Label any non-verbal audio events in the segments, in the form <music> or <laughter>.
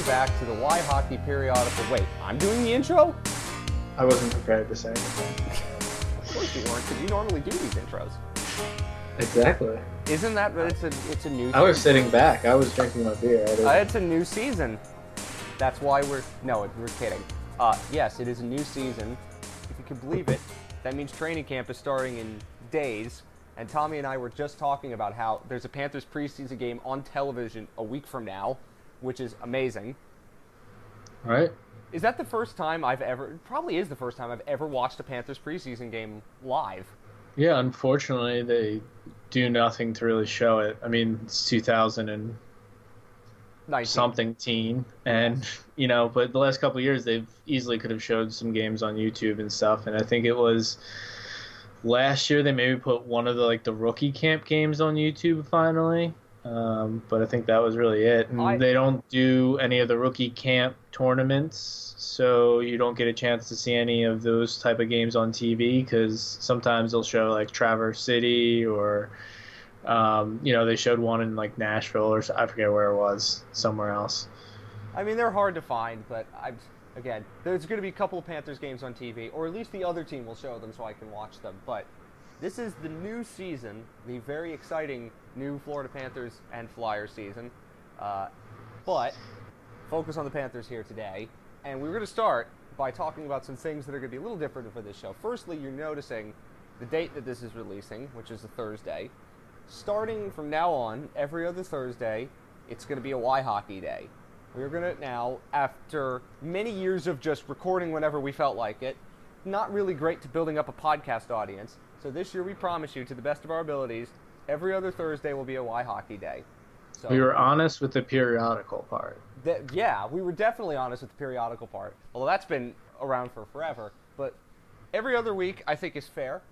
welcome back to the Why Hockey periodical. Wait, I'm doing the intro? I wasn't prepared to say anything. Of course you weren't, because you normally do these intros. Exactly. Isn't that? It's a it's a new. I was sitting back. I was drinking my beer. I Uh, it's a new season. That's why we're no, we're kidding. Uh, yes, it is a new season. If you can believe it, that means training camp is starting in days. And Tommy and I were just talking about how there's a Panthers preseason game on television a week from now, which is amazing. right? Is that the first time I've ever? It probably is the first time I've ever watched a Panthers preseason game live. Yeah, unfortunately, they do nothing to really show it. I mean, it's 2000 and 19. something teen, and <laughs> you know, but the last couple of years, they've easily could have showed some games on YouTube and stuff. And I think it was last year they maybe put one of the like the rookie camp games on YouTube finally. Um, but I think that was really it. And I- they don't do any of the rookie camp tournaments, so you don't get a chance to see any of those type of games on TV because sometimes they'll show like Traverse City or, um, you know, they showed one in like Nashville or I forget where it was, somewhere else. I mean, they're hard to find, but I, again, there's going to be a couple of Panthers games on TV, or at least the other team will show them so I can watch them. But this is the new season, the very exciting new Florida Panthers and Flyers season. Uh, but focus on the Panthers here today, and we we're going to start by talking about some things that are going to be a little different for this show. Firstly, you're noticing the date that this is releasing, which is a Thursday. Starting from now on, every other Thursday, it's going to be a Why Hockey Day. We're going to now, after many years of just recording whenever we felt like it, not really great to building up a podcast audience. So this year, we promise you, to the best of our abilities, every other Thursday will be a Why Hockey Day. So We were honest with the periodical part. Th- yeah, we were definitely honest with the periodical part. Although that's been around for forever. But every other week, I think, is fair.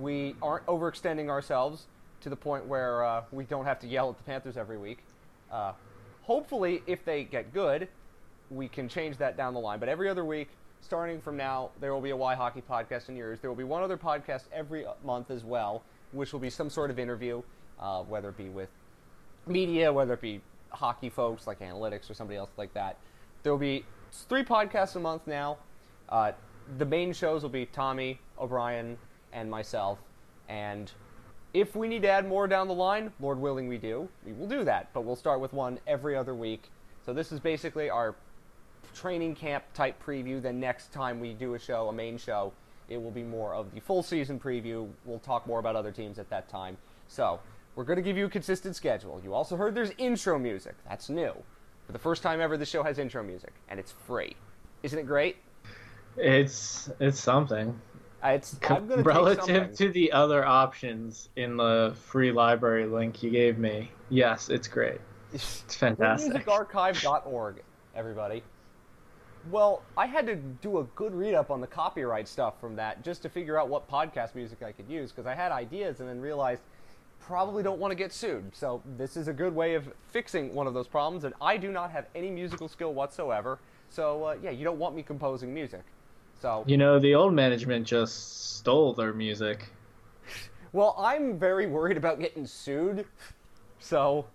We aren't overextending ourselves to the point where uh, we don't have to yell at the Panthers every week. Uh, hopefully, if they get good, we can change that down the line. But every other week, starting from now, there will be a Why Hockey podcast in yours. There will be one other podcast every month as well, which will be some sort of interview, uh, whether it be with media, whether it be hockey folks like analytics or somebody else like that. There will be three podcasts a month now. Uh, the main shows will be Tommy, O'Brien, and myself. And if we need to add more down the line, Lord willing, we do. We will do that, but we'll start with one every other week. So this is basically our training camp type preview. Then next time we do a show, a main show, it will be more of the full season preview. We'll talk more about other teams at that time. So we're going to give you a consistent schedule. You also heard there's intro music. That's new. For the first time ever, the show has intro music, and it's free. Isn't it great? It's it's something. Uh, It's Relative to the other options in the free library link you gave me, yes, it's great. It's <laughs> fantastic. FreeMusicArchive.org, everybody. Well, I had to do a good read up on the copyright stuff from that just to figure out what podcast music I could use because I had ideas and then realized probably don't want to get sued. So this is a good way of fixing one of those problems. And I do not have any musical skill whatsoever. So uh, yeah, you don't want me composing music. So You know, the old management just stole their music. <laughs> well, I'm very worried about getting sued. So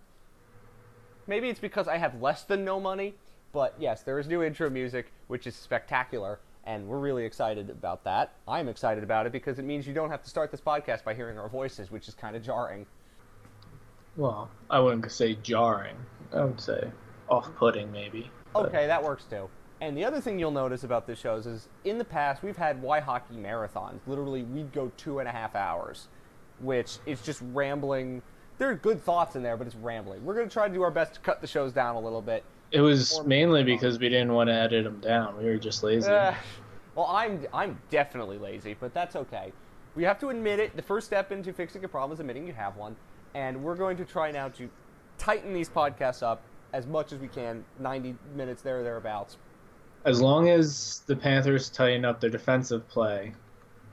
maybe it's because I have less than no money. But yes, there is new intro music, which is spectacular, and we're really excited about that. I'm excited about it because it means you don't have to start this podcast by hearing our voices, which is kind of jarring. Well, I wouldn't say jarring. I would say off-putting, maybe. But- Okay, that works too. And the other thing you'll notice about this show is in the past we've had Why hockey marathons. Literally, we'd go two and a half hours, which is just rambling. There are good thoughts in there, but it's rambling. We're going to try to do our best to cut the shows down a little bit. It was mainly because we didn't want to edit them down. We were just lazy. Uh, well, I'm I'm definitely lazy, but that's okay. We have to admit it. The first step into fixing a problem is admitting you have one, and we're going to try now to tighten these podcasts up as much as we can. Ninety minutes there or thereabouts. As long as the Panthers tighten up their defensive play,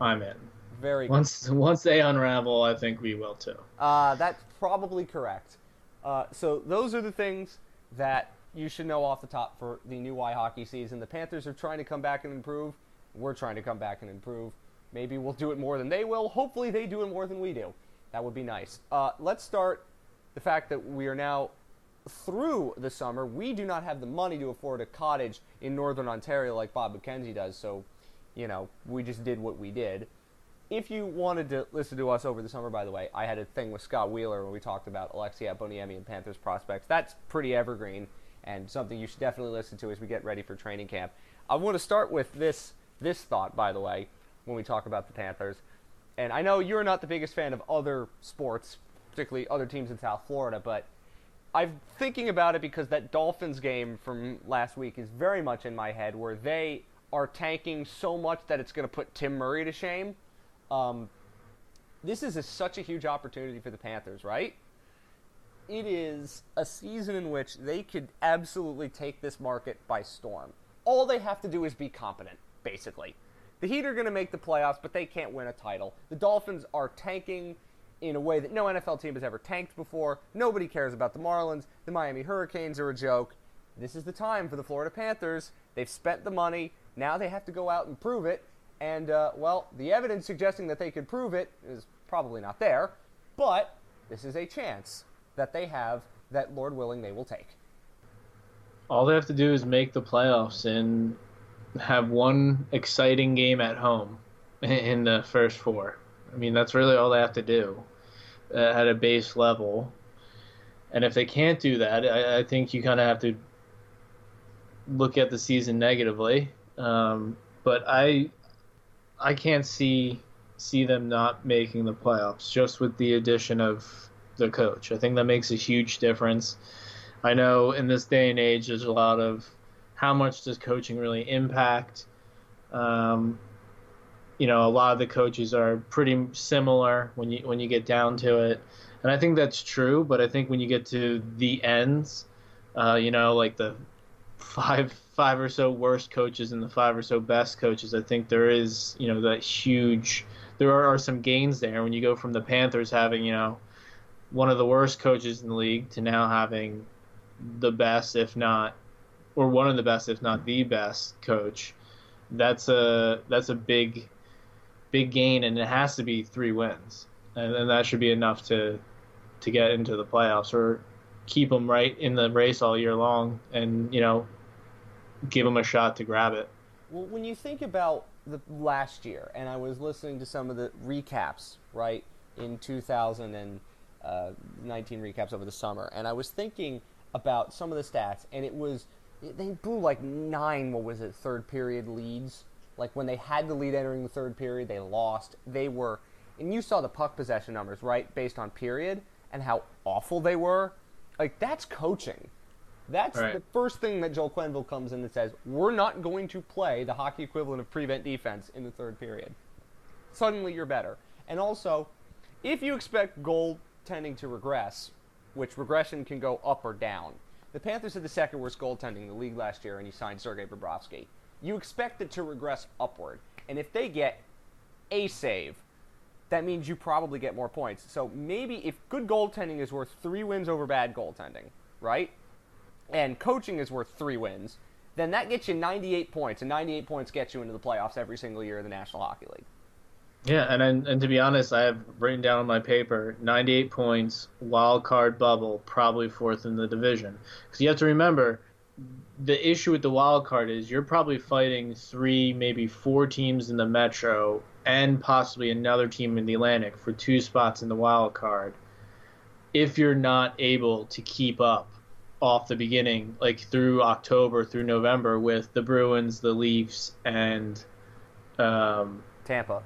I'm in. Very good. Once once they unravel, I think we will too. Uh, that's probably correct. Uh, so those are the things that you should know off the top for the new Why hockey season. The Panthers are trying to come back and improve. We're trying to come back and improve. Maybe we'll do it more than they will. Hopefully, they do it more than we do. That would be nice. Uh, let's start the fact that we are now through the summer. We do not have the money to afford a cottage in northern Ontario like Bob McKenzie does, so, you know, we just did what we did. If you wanted to listen to us over the summer, by the way, I had a thing with Scott Wheeler when we talked about Aleksi Heponiemi and Panthers prospects. That's pretty evergreen and something you should definitely listen to as we get ready for training camp. I want to start with this this thought, by the way, when we talk about the Panthers. And I know you're not the biggest fan of other sports, particularly other teams in South Florida, but I'm thinking about it because that Dolphins game from last week is very much in my head, where they are tanking so much that it's going to put Tim Murray to shame. Um, this is a, such a huge opportunity for the Panthers, right? It is a season in which they could absolutely take this market by storm. All they have to do is be competent, basically. The Heat are going to make the playoffs, but they can't win a title. The Dolphins are tanking in a way that no NFL team has ever tanked before. Nobody cares about the Marlins. The Miami Hurricanes are a joke. This is the time for the Florida Panthers. They've spent the money. Now they have to go out and prove it. And, uh, well, the evidence suggesting that they could prove it is probably not there. But this is a chance that they have that, Lord willing, they will take. All they have to do is make the playoffs and have one exciting game at home <laughs> in the first four. I mean, that's really all they have to do uh, at a base level. And if they can't do that, I, I think you kind of have to look at the season negatively. Um, but I, I can't see see them not making the playoffs just with the addition of the coach. I think that makes a huge difference. I know in this day and age, there's a lot of how much does coaching really impact. Um, you know, a lot of the coaches are pretty similar when you when you get down to it, and I think that's true. But I think when you get to the ends, uh, you know, like the five five or so worst coaches and the five or so best coaches, I think there is you know that huge. There are, are some gains there when you go from the Panthers having you know one of the worst coaches in the league to now having the best, if not, or one of the best, if not the best coach. That's a that's a big big gain, and it has to be three wins, and, and that should be enough to to get into the playoffs or keep them right in the race all year long, and you know give them a shot to grab it. Well, when you think about the last year, and I was listening to some of the recaps, right, in 2019 uh, recaps over the summer, and I was thinking about some of the stats, and it was they blew like nine, what was it, third period leads. Like when they had the lead entering the third period, they lost. They were, and you saw the puck possession numbers, right, based on period and how awful they were. Like that's coaching. That's right. the first thing that Joel Quenneville comes in and says, we're not going to play the hockey equivalent of prevent defense in the third period. Suddenly you're better. And also, if you expect goaltending to regress, which regression can go up or down, the Panthers had the second worst goaltending in the league last year, and you signed Sergei Bobrovsky. You expect it to regress upward, and if they get a save, that means you probably get more points. So maybe if good goaltending is worth three wins over bad goaltending, right? And coaching is worth three wins, then that gets you 98 points, and 98 points gets you into the playoffs every single year in the National Hockey League. Yeah, and and to be honest, I have written down on my paper 98 points, wild card bubble, probably fourth in the division. Because you have to remember, the issue with the wild card is you're probably fighting three, maybe four teams in the Metro, and possibly another team in the Atlantic for two spots in the wild card. If you're not able to keep up off the beginning, like through October through November, with the Bruins, the Leafs, and um, Tampa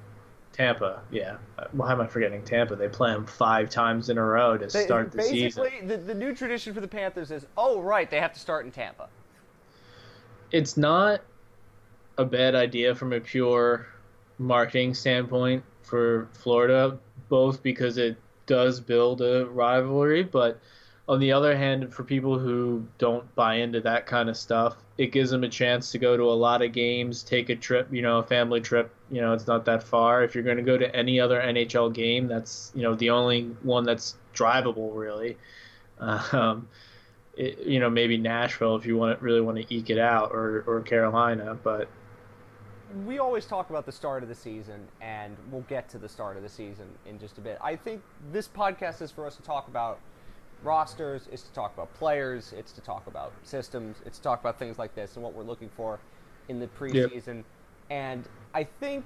Tampa, yeah. Why am I forgetting Tampa? They play them five times in a row to they, start the season. Basically, the, the new tradition for the Panthers is, oh, right, they have to start in Tampa. It's not a bad idea from a pure marketing standpoint for Florida, both because it does build a rivalry, but – on the other hand, for people who don't buy into that kind of stuff, it gives them a chance to go to a lot of games, take a trip, you know, a family trip. You know, it's not that far. If you're going to go to any other NHL game, that's you know the only one that's drivable really. <laughs> Um, it, you know, maybe Nashville if you want really want to eke it out, or or Carolina, but. We always talk about the start of the season, and we'll get to the start of the season in just a bit. I think this podcast is for us to talk about rosters, it's to talk about players, it's to talk about systems, it's to talk about things like this and what we're looking for in the preseason. Yep. And I think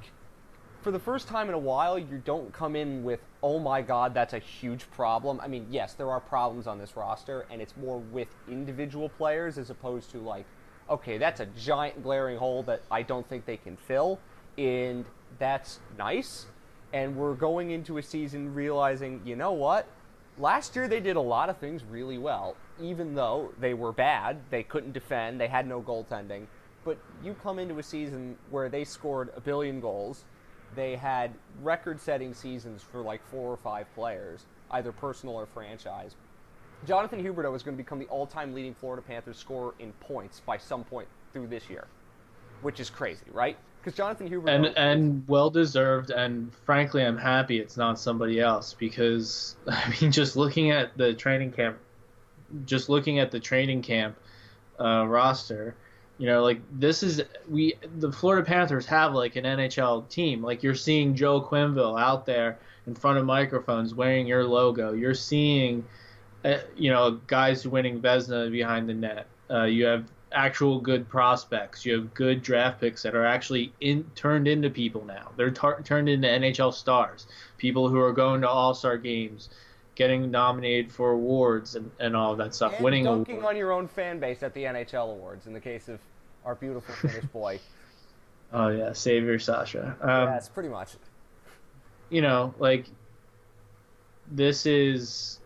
for the first time in a while, you don't come in with, oh my God, that's a huge problem. I mean, yes, there are problems on this roster, and it's more with individual players as opposed to like, okay, that's a giant glaring hole that I don't think they can fill. And that's nice. And we're going into a season realizing, you know what? Last year they did a lot of things really well, even though they were bad. They couldn't defend, they had no goaltending. But you come into a season where they scored a billion goals they had record setting seasons for like four or five players, either personal or franchise. Jonathan Huberdeau is going to become the all time leading Florida Panthers scorer in points by some point through this year, which is crazy, right? Because Jonathan Huberdeau. And, and well deserved, and frankly, I'm happy it's not somebody else because, <laughs> I mean, just looking at the training camp, just looking at the training camp uh, roster, you know, like this is we the Florida Panthers have like an NHL team. Like you're seeing Joe Quenneville out there in front of microphones wearing your logo. You're seeing, uh, you know, guys winning Vezina behind the net. Uh, you have actual good prospects. You have good draft picks that are actually in, turned into people now. They're tar- turned into NHL stars, people who are going to All Star games, getting nominated for awards and, and all of that stuff, and winning dunking awards. on your own fan base at the NHL awards. In the case of our beautiful Finnish boy. <laughs> Oh yeah, Savior Sasha. Um, yes, pretty much. You know, like this is,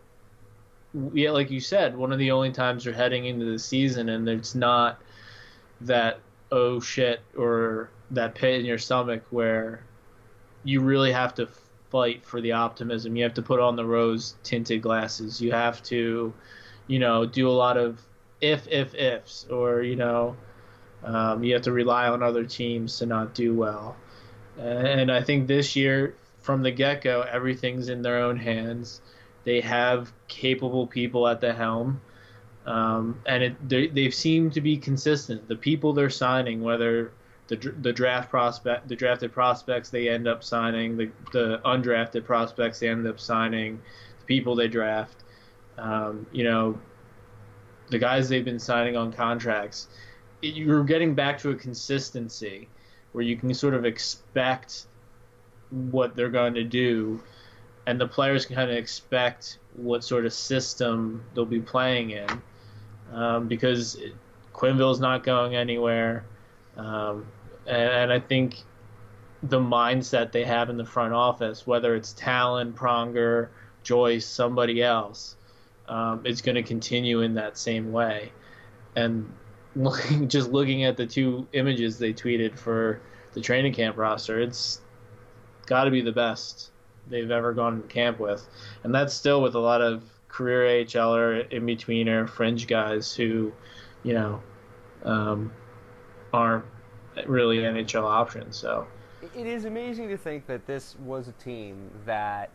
yeah, like you said, one of the only times you're heading into the season, and it's not that oh shit or that pit in your stomach where you really have to fight for the optimism. You have to put on the rose tinted glasses. You have to, you know, do a lot of if if ifs or you know um, you have to rely on other teams to not do well. And I think this year, from the get go, everything's in their own hands. They have capable people at the helm. Um, and it, they, they've seemed to be consistent. The people they're signing, whether the the draft prospect, the drafted prospects they end up signing, the the undrafted prospects they end up signing, the people they draft, um, you know, the guys they've been signing on contracts you're getting back to a consistency where you can sort of expect what they're going to do, and the players can kind of expect what sort of system they'll be playing in, um, because Quenneville's not going anywhere, um, and, and, I think the mindset they have in the front office, whether it's Tallon, Pronger, Joyce, somebody else, um, going to continue in that same way, and <laughs> looking just looking at the two images they tweeted for the training camp roster, it's got to be the best they've ever gone to camp with, and that's still with a lot of career AHLer, in betweener, fringe guys who, you know, um, aren't really NHL options. So it is amazing to think that this was a team that,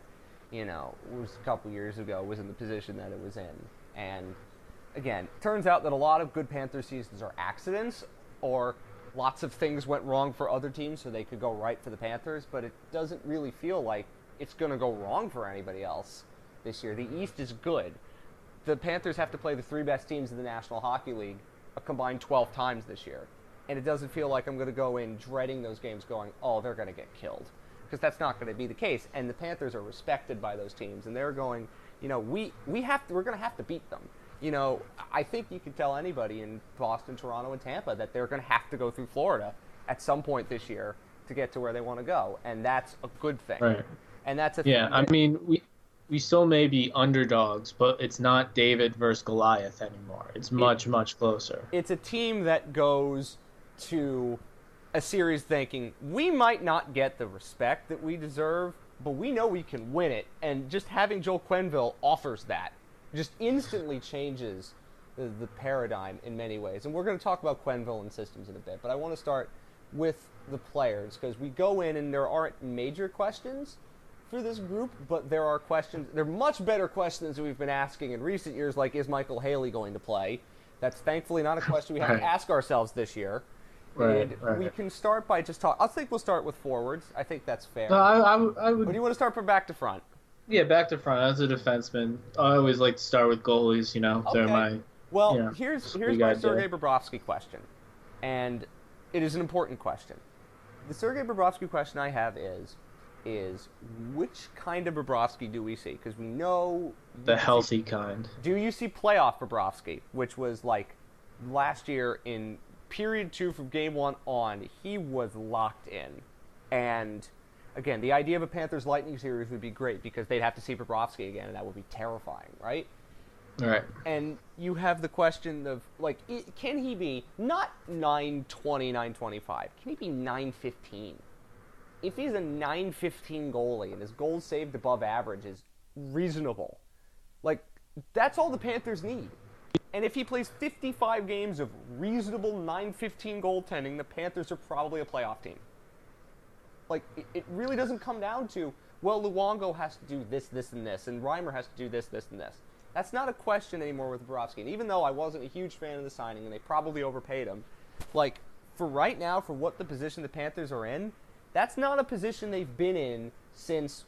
you know, was a couple years ago was in the position that it was in, and again, turns out that a lot of good Panther seasons are accidents or lots of things went wrong for other teams so they could go right for the Panthers, but it doesn't really feel like it's going to go wrong for anybody else this year. The East is good. The Panthers have to play the three best teams in the National Hockey League a combined 12 times this year. And it doesn't feel like I'm going to go in dreading those games going, oh, they're going to get killed. Because that's not going to be the case. And the Panthers are respected by those teams. And they're going, you know, we, we have to, we're going to have to beat them you know, I think you can tell anybody in Boston, Toronto, and Tampa that they're going to have to go through Florida at some point this year to get to where they want to go, and that's a good thing. Right. And that's a yeah. I mean, we we still may be underdogs, but it's not David versus Goliath anymore. It's much it, much closer. It's a team that goes to a series thinking we might not get the respect that we deserve, but we know we can win it, and just having Joel Quenneville offers that just instantly changes the, the paradigm in many ways. And we're going to talk about Quenneville and systems in a bit, but I want to start with the players because we go in and there aren't major questions for this group, but there are questions. There are much better questions we've been asking in recent years, like is Michael Haley going to play? That's thankfully not a question we have right. to ask ourselves this year. Right, and right. we can start by just talk. I think we'll start with forwards. I think that's fair. No, I, I, I would. Or do you want to start from back to front? Yeah, back to front as a defenseman. I always like to start with goalies. You know, they're my Well, Yeah. here's here's my Sergei Bobrovsky question, and it is an important question. The Sergei Bobrovsky question I have is, is which kind of Bobrovsky do we see? Because we know the you see- healthy kind. Do you see playoff Bobrovsky, which was like last year in period two from game one on, he was locked in. And again, the idea of a Panthers Lightning series would be great because they'd have to see Bobrovsky again, and that would be terrifying, right? All right. And you have the question of like, can he be not 920, 925? Can he be 915? If he's a 915 goalie and his goals saved above average is reasonable, like that's all the Panthers need. And if he plays 55 games of reasonable 915 goaltending, the Panthers are probably a playoff team. Like it, it really doesn't come down to well, Luongo has to do this, this, and this, and Reimer has to do this, this, and this. That's not a question anymore with Bobrovsky. And even though I wasn't a huge fan of the signing, and they probably overpaid him, like for right now, for what the position the Panthers are in, that's not a position they've been in since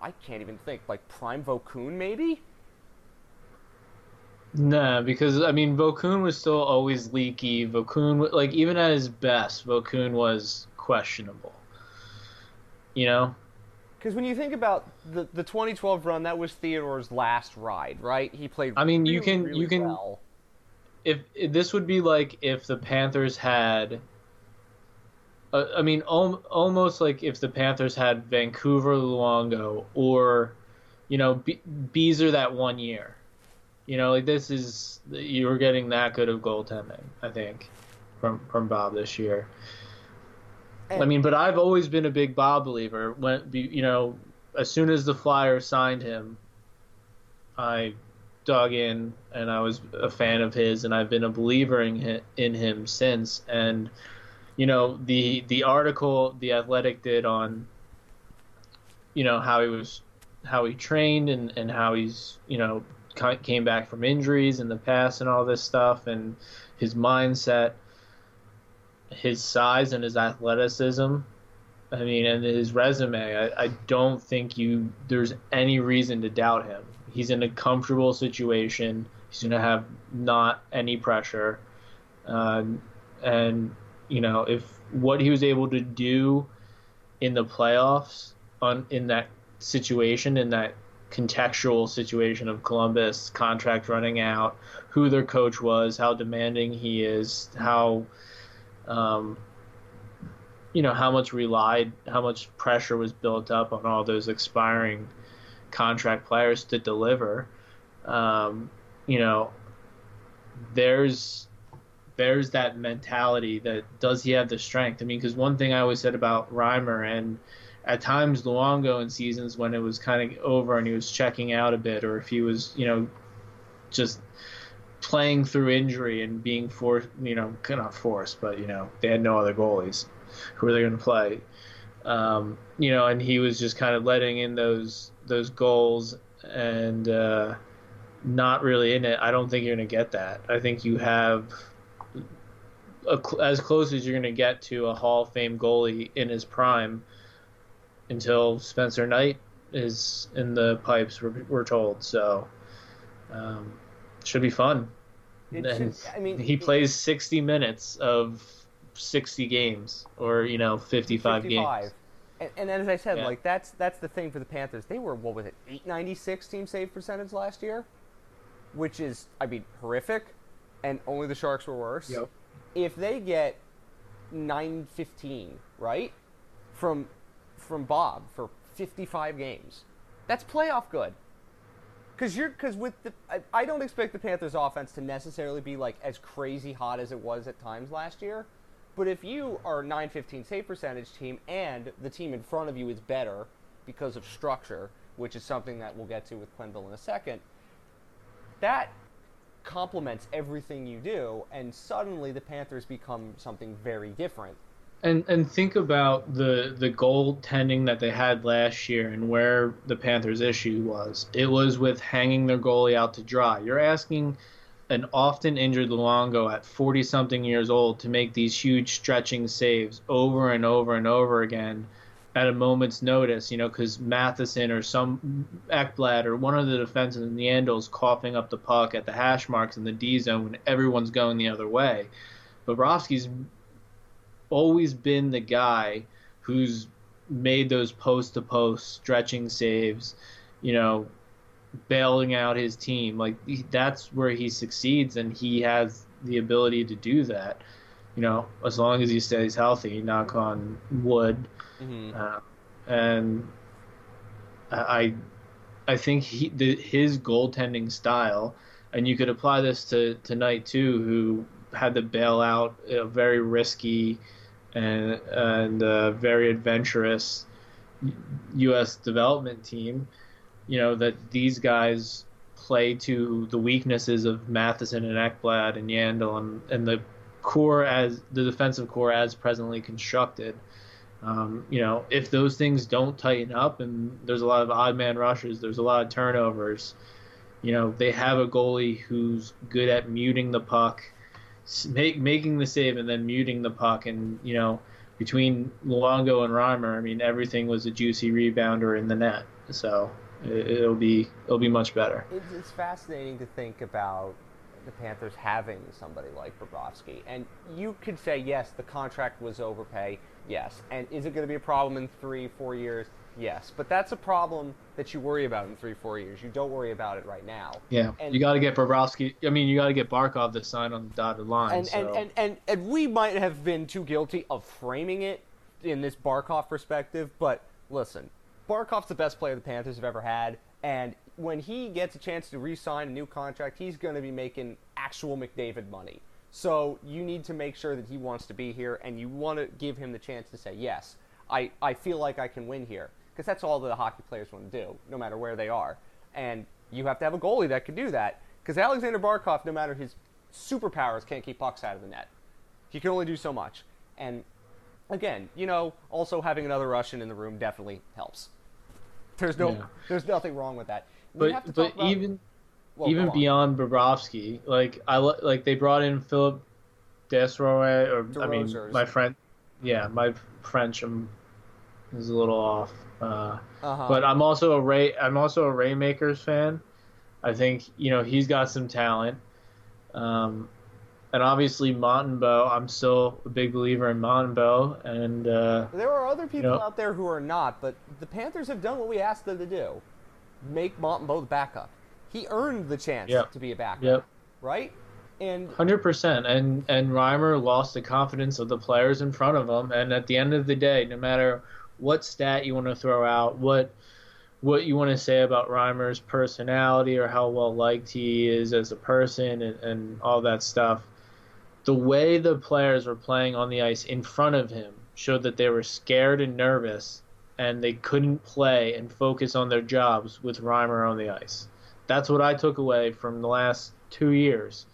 I can't even think, like prime Vokoun maybe. Nah, because I mean, Vokoun was still always leaky. Vokoun, like even at his best, Vokoun was questionable. You know, Because when you think about the the 2012 run, that was Theodore's last ride, right? He played. I mean, you can- really you can- well. if, if this would be like if the Panthers had. Uh, I mean, al- almost like if the Panthers had Vancouver Luongo or, you know, B- Beezer that one year. You know, like this is you were getting that good of goaltending, I think, from from Bob this year. I mean, but I've always been a big Bob believer. When you know, as soon as the Flyers signed him, I dug in and I was a fan of his, and I've been a believer in him, in him since. And you know, the the article the Athletic did on, you know, how he was, how he trained, and and how he's you know came back from injuries in the past and all this stuff, and his mindset his size and his athleticism. I mean, and his resume. I, I don't think you there's any reason to doubt him. He's in a comfortable situation. He's going to have not any pressure, um, and you know if what he was able to do in the playoffs on in that situation in that contextual situation of Columbus contract running out, who their coach was, how demanding he is, how um, you know how much relied, how much pressure was built up on all those expiring contract players to deliver. Um, you know, there's there's that mentality that does he have the strength? I mean, because one thing I always said about Reimer and at times Luongo in seasons when it was kind of over and he was checking out a bit, or if he was, you know, just playing through injury and being forced, you know, not forced, but you know, they had no other goalies. Who were they going to play? Um, you know, and he was just kind of letting in those those goals and uh, not really in it. I don't think you're going to get that. I think you have a, as close as you're going to get to a Hall of Fame goalie in his prime until Spencer Knight is in the pipes. We're, we're told so. Um, should be fun. It And should- I mean, he it- plays 60 minutes of 60 games, or you know, 55, 55. games. And, and as I said, Yeah. like that's that's the thing for the Panthers. They were what was it, 896 team save percentage last year, which is I mean horrific, and only the Sharks were worse. Yep. If they get 915 right from from Bob for 55 games, that's playoff good. Because you're because with the I, I don't expect the Panthers offense to necessarily be like as crazy hot as it was at times last year, but if you are a 915 save percentage team and the team in front of you is better because of structure, which is something that we'll get to with Quenneville in a second, that complements everything you do, and suddenly the Panthers become something very different. And and think about the the goaltending that they had last year and where the Panthers' issue was. It was with hanging their goalie out to dry. You're asking an often injured Luongo at 40 something years old to make these huge stretching saves over and over and over again at a moment's notice, you know, because Matheson or some Ekblad or one of the defenses in the Andals coughing up the puck at the hash marks in the D zone when everyone's going the other way. Bobrovsky's always been the guy who's made those post to post stretching saves, you know, bailing out his team. Like that's where he succeeds, and he has the ability to do that. You know, as long as he stays healthy. Knock on wood. Mm-hmm. Uh, and I, I think he the, his goaltending style, and you could apply this to tonight too, who had to bail out a very risky and and a very adventurous U.S. development team you know that these guys play to the weaknesses of Matheson and Ekblad and Yandle and, and the core as the defensive core as presently constructed. Um, you know, if those things don't tighten up and there's a lot of odd man rushes, there's a lot of turnovers. You know, they have a goalie who's good at muting the puck, make, making the save and then muting the puck. And, you know, between Luongo and Reimer, I mean, everything was a juicy rebounder in the net. So it'll be it'll be much better. It's, it's fascinating to think about the Panthers having somebody like Bobrovsky, and you could say yes, the contract was overpay, yes, and is it going to be a problem in three, four years? Yes, but that's a problem that you worry about in three, four years. You don't worry about it right now. Yeah, and, you got to get Bobrovsky. I mean, you got to get Barkov to sign on the dotted line. And, so. and, and, and and we might have been too guilty of framing it in this Barkov perspective, but listen, Barkov's the best player the Panthers have ever had, and when he gets a chance to re-sign a new contract, he's going to be making actual McDavid money. So you need to make sure that he wants to be here, and you want to give him the chance to say, yes, I, I feel like I can win here. Because that's all the hockey players want to do, no matter where they are. And you have to have a goalie that can do that. Because Alexander Barkov, no matter his superpowers, can't keep pucks out of the net. He can only do so much. And again, you know, also having another Russian in the room definitely helps. There's no, yeah. there's nothing wrong with that. But but about, even well, even beyond Bobrovsky, like I like they brought in Philip Desroy, or I mean my friend, yeah, my French um, is a little off. Uh, uh-huh. But I'm also a Ray. I'm also a Raymakers fan. I think you know he's got some talent. Um, and obviously Montembeault. I'm still a big believer in Montembeault, and uh, there are other people you know, out there who are not. But the Panthers have done what we asked them to do: make Montembeault the backup. He earned the chance yep. to be a backup, yep. right? And hundred percent. And and Reimer lost the confidence of the players in front of him. And at the end of the day, no matter what stat you want to throw out, what what you want to say about Reimer's personality or how well liked he is as a person and, and all that stuff the way the players were playing on the ice in front of him showed that they were scared and nervous and they couldn't play and focus on their jobs with Reimer on the ice. That's what I took away from the last two years.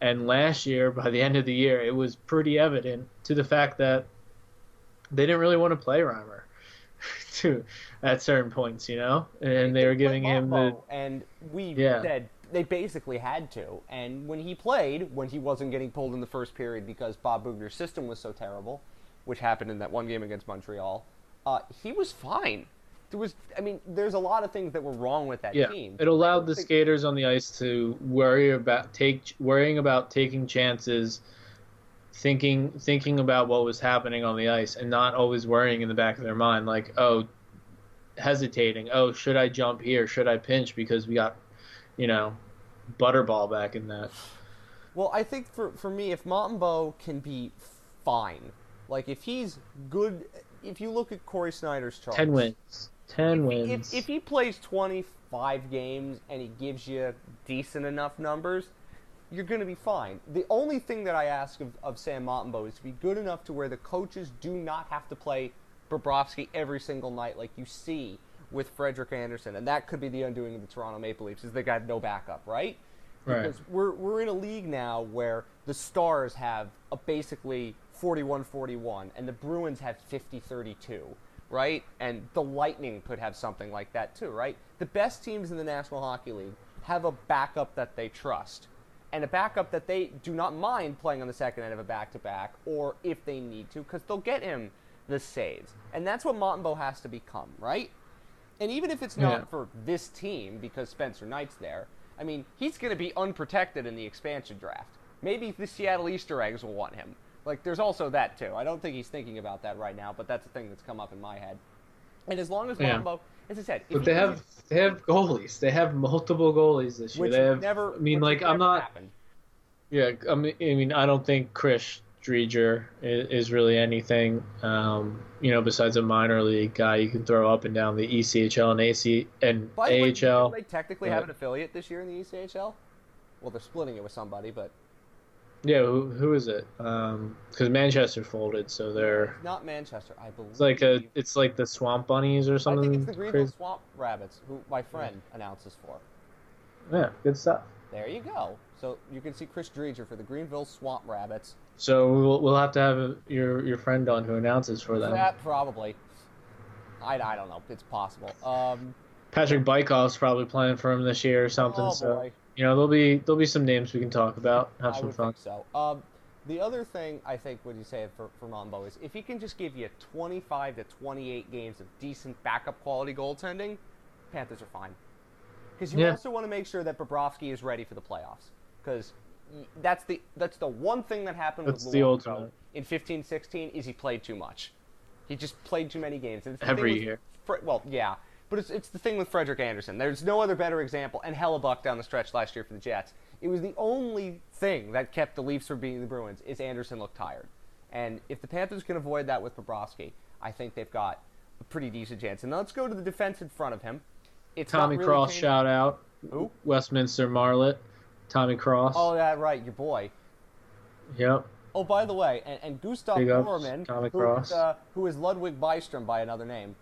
And last year, by the end of the year, it was pretty evident to the fact that they didn't really want to play Reimer <laughs> to at certain points, you know, and they were giving him the and we yeah. said they basically had to. And when he played, when he wasn't getting pulled in the first period because Bob Boughner's system was so terrible, which happened in that one game against Montreal, uh, he was fine. There was, I mean, there's a lot of things that were wrong with that yeah, team. It allowed the think... skaters on the ice to worry about take worrying about taking chances, thinking thinking about what was happening on the ice, and not always worrying in the back of their mind like, oh, hesitating. Oh, should I jump here? Should I pinch because we got you know, butterball back in that. Well, I think for for me, if Montembeault can be fine, like if he's good, if you look at Corey Sznajder's chart, ten wins, ten if, wins. If, if he plays twenty five games and he gives you decent enough numbers, you're going to be fine. The only thing that I ask of, of Sam Montembeault is to be good enough to where the coaches do not have to play Bobrovsky every single night like you see with Frederik Andersen, and that could be the undoing of the Toronto Maple Leafs is they got no backup, right? Right. Because we're we're in a league now where the Stars have a basically 41-41 and the Bruins have 50-32, right? And the Lightning could have something like that too, right? The best teams in the National Hockey League have a backup that they trust and a backup that they do not mind playing on the second end of a back to back or if they need to because they'll get him the saves. And that's what Montembeault has to become, right? And even if it's not Yeah. for this team because Spencer Knight's there, I mean, he's going to be unprotected in the expansion draft. Maybe the Seattle Easter eggs will want him. Like, there's also that, too. I don't think he's thinking about that right now, but that's a thing that's come up in my head. And as long as Yeah. As I said, But they can- have they have goalies. They have multiple goalies this year. which They have. never, I mean, like I'm not. happened. Yeah, I mean, I mean, I don't think Chris Driedger is, is really anything. Um, you know, besides a minor league guy you can throw up and down the E ECHL and AC and By the way, AHL. they technically have an affiliate this year in the E ECHL? Well, they're splitting it with somebody, but Yeah, who, who is it? Because Manchester folded, so they're not Manchester, I believe. it's like a it's like the Swamp Bunnies or I something. think it's the Greenville crazy. Swamp Rabbits, who my friend announces for. Yeah, good stuff. There you go. So you can see Chris Driedger for the Greenville Swamp Rabbits. So we'll we'll have to have your your friend on who announces for them. That probably. I, I don't know. It's possible. Um, Patrick Bajkov's probably playing for him this year or something. oh so boy, you know there'll be there'll be some names we can talk about. Have I some fun. think so. Um, the other thing I think would you say for for Monbo is if he can just give you 25 to 28 games of decent backup quality goaltending, Panthers are fine. Because you Yeah. also want to make sure that Bobrovsky is ready for the playoffs. Because that's the that's the one thing that happened That's with the Luongo in 15-16 is he played too much. He just played too many games. Every year. Well, yeah, but it's, it's the thing with Frederik Andersen. There's no other better example, and Hellebuyck down the stretch last year for the Jets. It was the only thing that kept the Leafs from beating the Bruins is Andersen looked tired. And if the Panthers can avoid that with Bobrovsky, I think they've got a pretty decent chance. And now let's go to the defense in front of him. It's Tommy really Cross changed- shout out. Who? Westminster Marlet. Tommy Cross. Oh, that right, your boy. Yep. Oh, by the way, and, and Gustav Norman, who uh, who is Ludwig Bystrom by another name.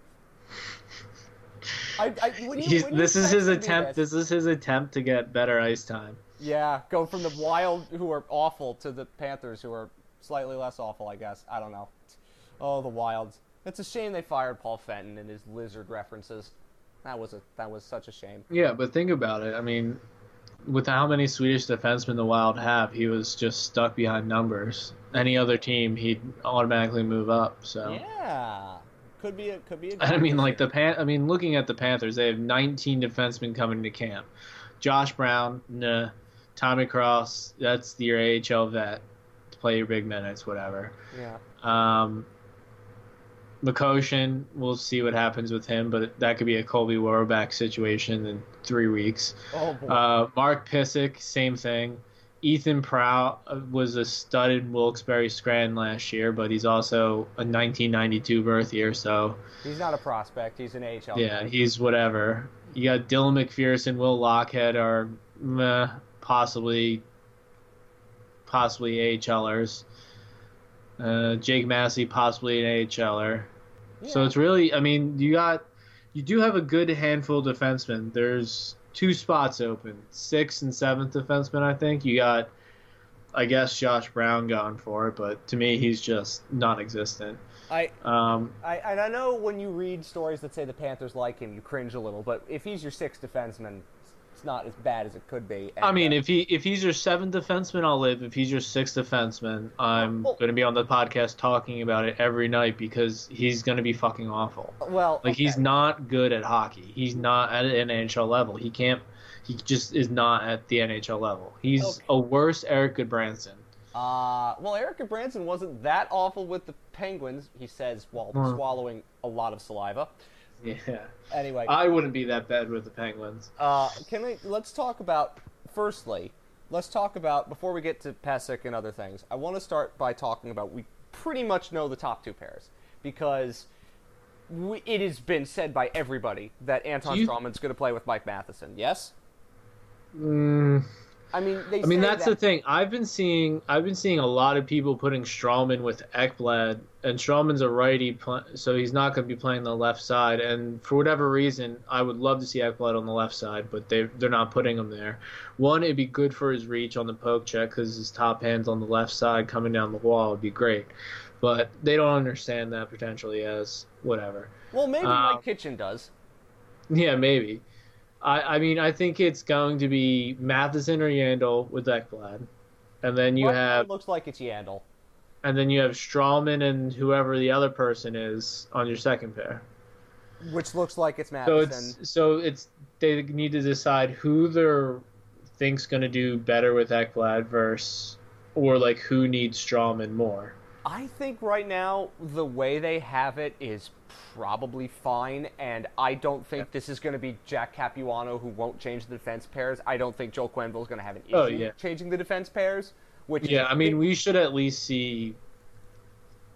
I, I, when you, when this is his attempt. this- This is his attempt to get better ice time. Yeah, go from the Wild, who are awful, to the Panthers, who are slightly less awful, I guess. I don't know. Oh, the Wilds. It's a shame they fired Paul Fenton and his lizard references. That was a that was such a shame. Yeah, but think about it. I mean, with how many Swedish defensemen the Wild have, he was just stuck behind numbers. Any other team, he'd automatically move up. So. Yeah, could be a could be a. <laughs> I mean, like the the Pan. I mean, looking at the Panthers, they have 19 defensemen coming to camp. Josh Brown, nah. Tommy Cross, that's your AHL vet to play your big minutes, whatever. yeah. Um, McCoshen, we'll see what happens with him, but that could be a Colby Warback situation in three weeks. Oh boy. Uh, Mark Pysyk, same thing. Ethan Prow uh, was a studded Wilkes-Barre Scranton last year, but he's also a 1992 birth year, so he's not a prospect. He's an AHL. yeah, guy. he's whatever. You got Dylan McPherson, Will Lockhead are meh, possibly possibly AHLers. Uh, Jake Massie possibly an AHLer. So it's really, I mean, you got you do have a good handful of defensemen. There's two spots open, sixth and seventh defenseman. I think you got. I guess Josh Brown going for it, but to me he's just non-existent. I, Um, I and I know when you read stories that say the Panthers like him, you cringe a little. But if he's your sixth defenseman, it's not as bad as it could be. I mean, uh, if he if he's your seventh defenseman, I'll live. If he's your sixth defenseman, I'm Well- going to be on the podcast talking about it every night because he's going to be fucking awful. well, Like he's not good at hockey. He's not at an NHL level. He can't. He just is not at the NHL level. He's Okay. a worse Erik Gudbranson. Uh, well, Eric Branson wasn't that awful with the Penguins, he says while Hmm. swallowing a lot of saliva. <laughs> Yeah, Anyway, I wouldn't be that bad with the Penguins. uh, can we let's talk about firstly, let's talk about before we get to Pysyk and other things. I want to start by talking about we pretty much know the top two pairs because we, it has been said by everybody that Anton you- Stralman's going to play with Mike Matheson. Yes, Mm, I mean they. I mean that's that, the thing. I've been seeing I've been seeing a lot of people putting Stralman with Ekblad, and Stralman's a righty, so he's not going to be playing the left side. And for whatever reason, I would love to see Ekblad on the left side, but they they're not putting him there. One, it'd be good for his reach on the poke check because his top hand's on the left side coming down the wall would be great. But they don't understand that potentially as whatever. Well, maybe um, Mike Kitchen does. Yeah, maybe. I, I mean, I think it's going to be Matheson or Yandle with Ekblad. And then you Well, have It looks like it's Yandle. and then you have Stralman and whoever the other person is on your second pair. Which looks like it's So it's so it's they need to decide who they're thinks going to do better with Ekblad versus or like who needs Stralman more. I think right now the way they have it is probably fine, and I don't think this is going to be Jack Capuano who won't change the defense pairs. I don't think Joel Quenneville is going to have an issue Oh, yeah. changing the defense pairs. Which Yeah, I mean we should at least see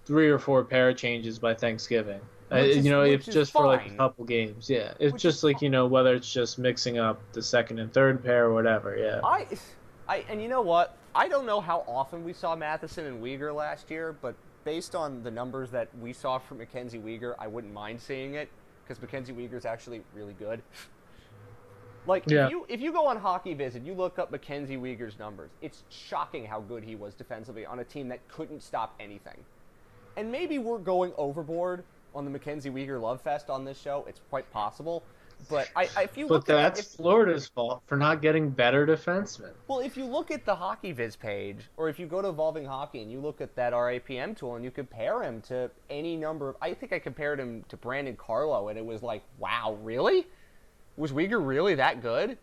three or four pair changes by Thanksgiving. Uh, is- you know, if just for like a couple games. Yeah, it's Which just like you know whether it's just mixing up the second and third pair or whatever. Yeah. I, I, and you know what? I don't know how often we saw Matheson and Weegar last year, but based on the numbers that we saw from Mackenzie Weegar, I wouldn't mind seeing it because Mackenzie Weegar is actually really good. <laughs> Like Yeah. if you if you go on HockeyViz, you look up Mackenzie Weegar's numbers. It's shocking how good he was defensively on a team that couldn't stop anything. And maybe we're going overboard on the Mackenzie Weegar love fest on this show. It's quite possible. But I, I if you But look at that's if, Florida's fault for not getting better defensemen. well, if you look at the HockeyViz page, or if you go to Evolving Hockey and you look at that RAPM tool and you compare him to any number of, I think I compared him to Brandon Carlo, and it was like, wow, really? Was Weegar really that good?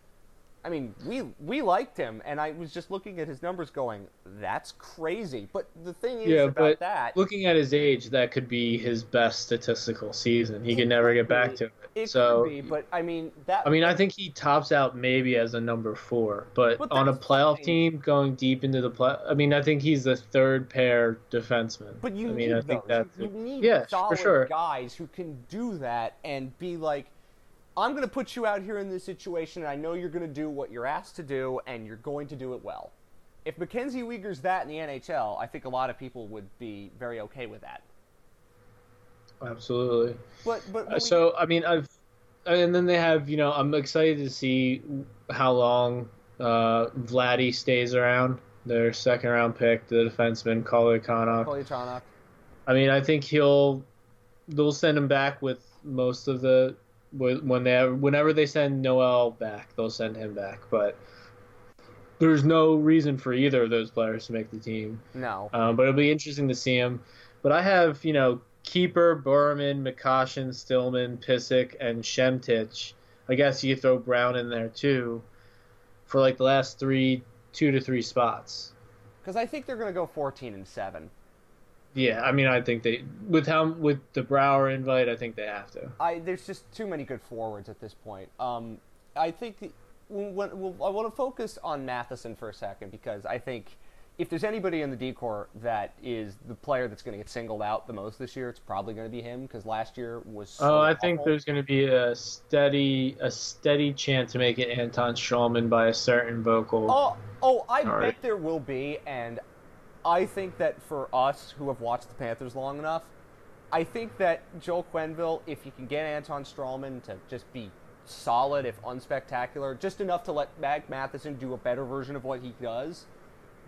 I mean, we we liked him, and I was just looking at his numbers, going, that's crazy. But the thing is Yeah, about but that, looking at his age, that could be his best statistical season. He could never get back to it. it so could be. But I mean, that. I mean, I think he tops out maybe as a number four, but, But on a playoff fine. team going deep into the play, I mean, I think he's the third pair defenseman. But you I need mean, I think those. that's You, need yeah, solid for sure. guys who can do that and be like, I'm going to put you out here in this situation, and I know you're going to do what you're asked to do, and you're going to do it well. If Mackenzie Weegar's that in the NHL, I think a lot of people would be very okay with that. Absolutely. But but Uh, we- So I mean, I've and then they have you know I'm excited to see how long uh, Vladdy stays around. Their second round pick, the defenseman Kolyakhanov. Kolyachonok, I mean, I think he'll they'll send him back with most of the when they have, whenever they send Noel back, they'll send him back. But there's no reason for either of those players to make the team. no. Um, but it'll be interesting to see him. But I have, you know, Keeper, Berman, McCoshen, Stillman, Pysyk, and Schemitsch. I guess you throw Brown in there too for like the last three, two to three spots. Because I think they're going to go 14 and 7. Yeah, I mean, I think they with how with the Brouwer invite, I think they have to. I there's just too many good forwards at this point. Um, I think the, when, when, I want to focus on Matheson for a second because I think if there's anybody in the decor that is the player that's going to get singled out the most this year, it's probably going to be him because last year was. So Oh, I think there's going to be a steady a steady chance to make it Anton Stralman by a certain vocal. Oh, oh, I All bet right. there will be, and I think that for us who have watched the Panthers long enough, I think that Joel Quenneville, if you can get Anton Stralman to just be solid, if unspectacular, just enough to let Mag Matheson do a better version of what he does,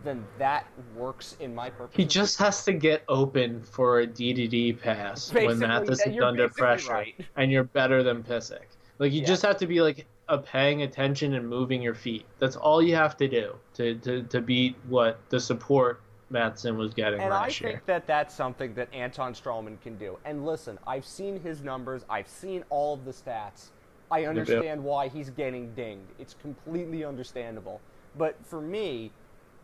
then that works in my purpose. He just has to get open for a D2D pass Basically, when Matheson's under pressure, right. and you're better than Pysyk. Like you Yeah. just have to be like a paying attention and moving your feet. That's all you have to do to to, to beat what the support Matheson was getting And I last year. think that that's something that Anton Stralman can do. And listen, I've seen his numbers, I've seen all of the stats. I understand why he's getting dinged. It's completely understandable. But for me,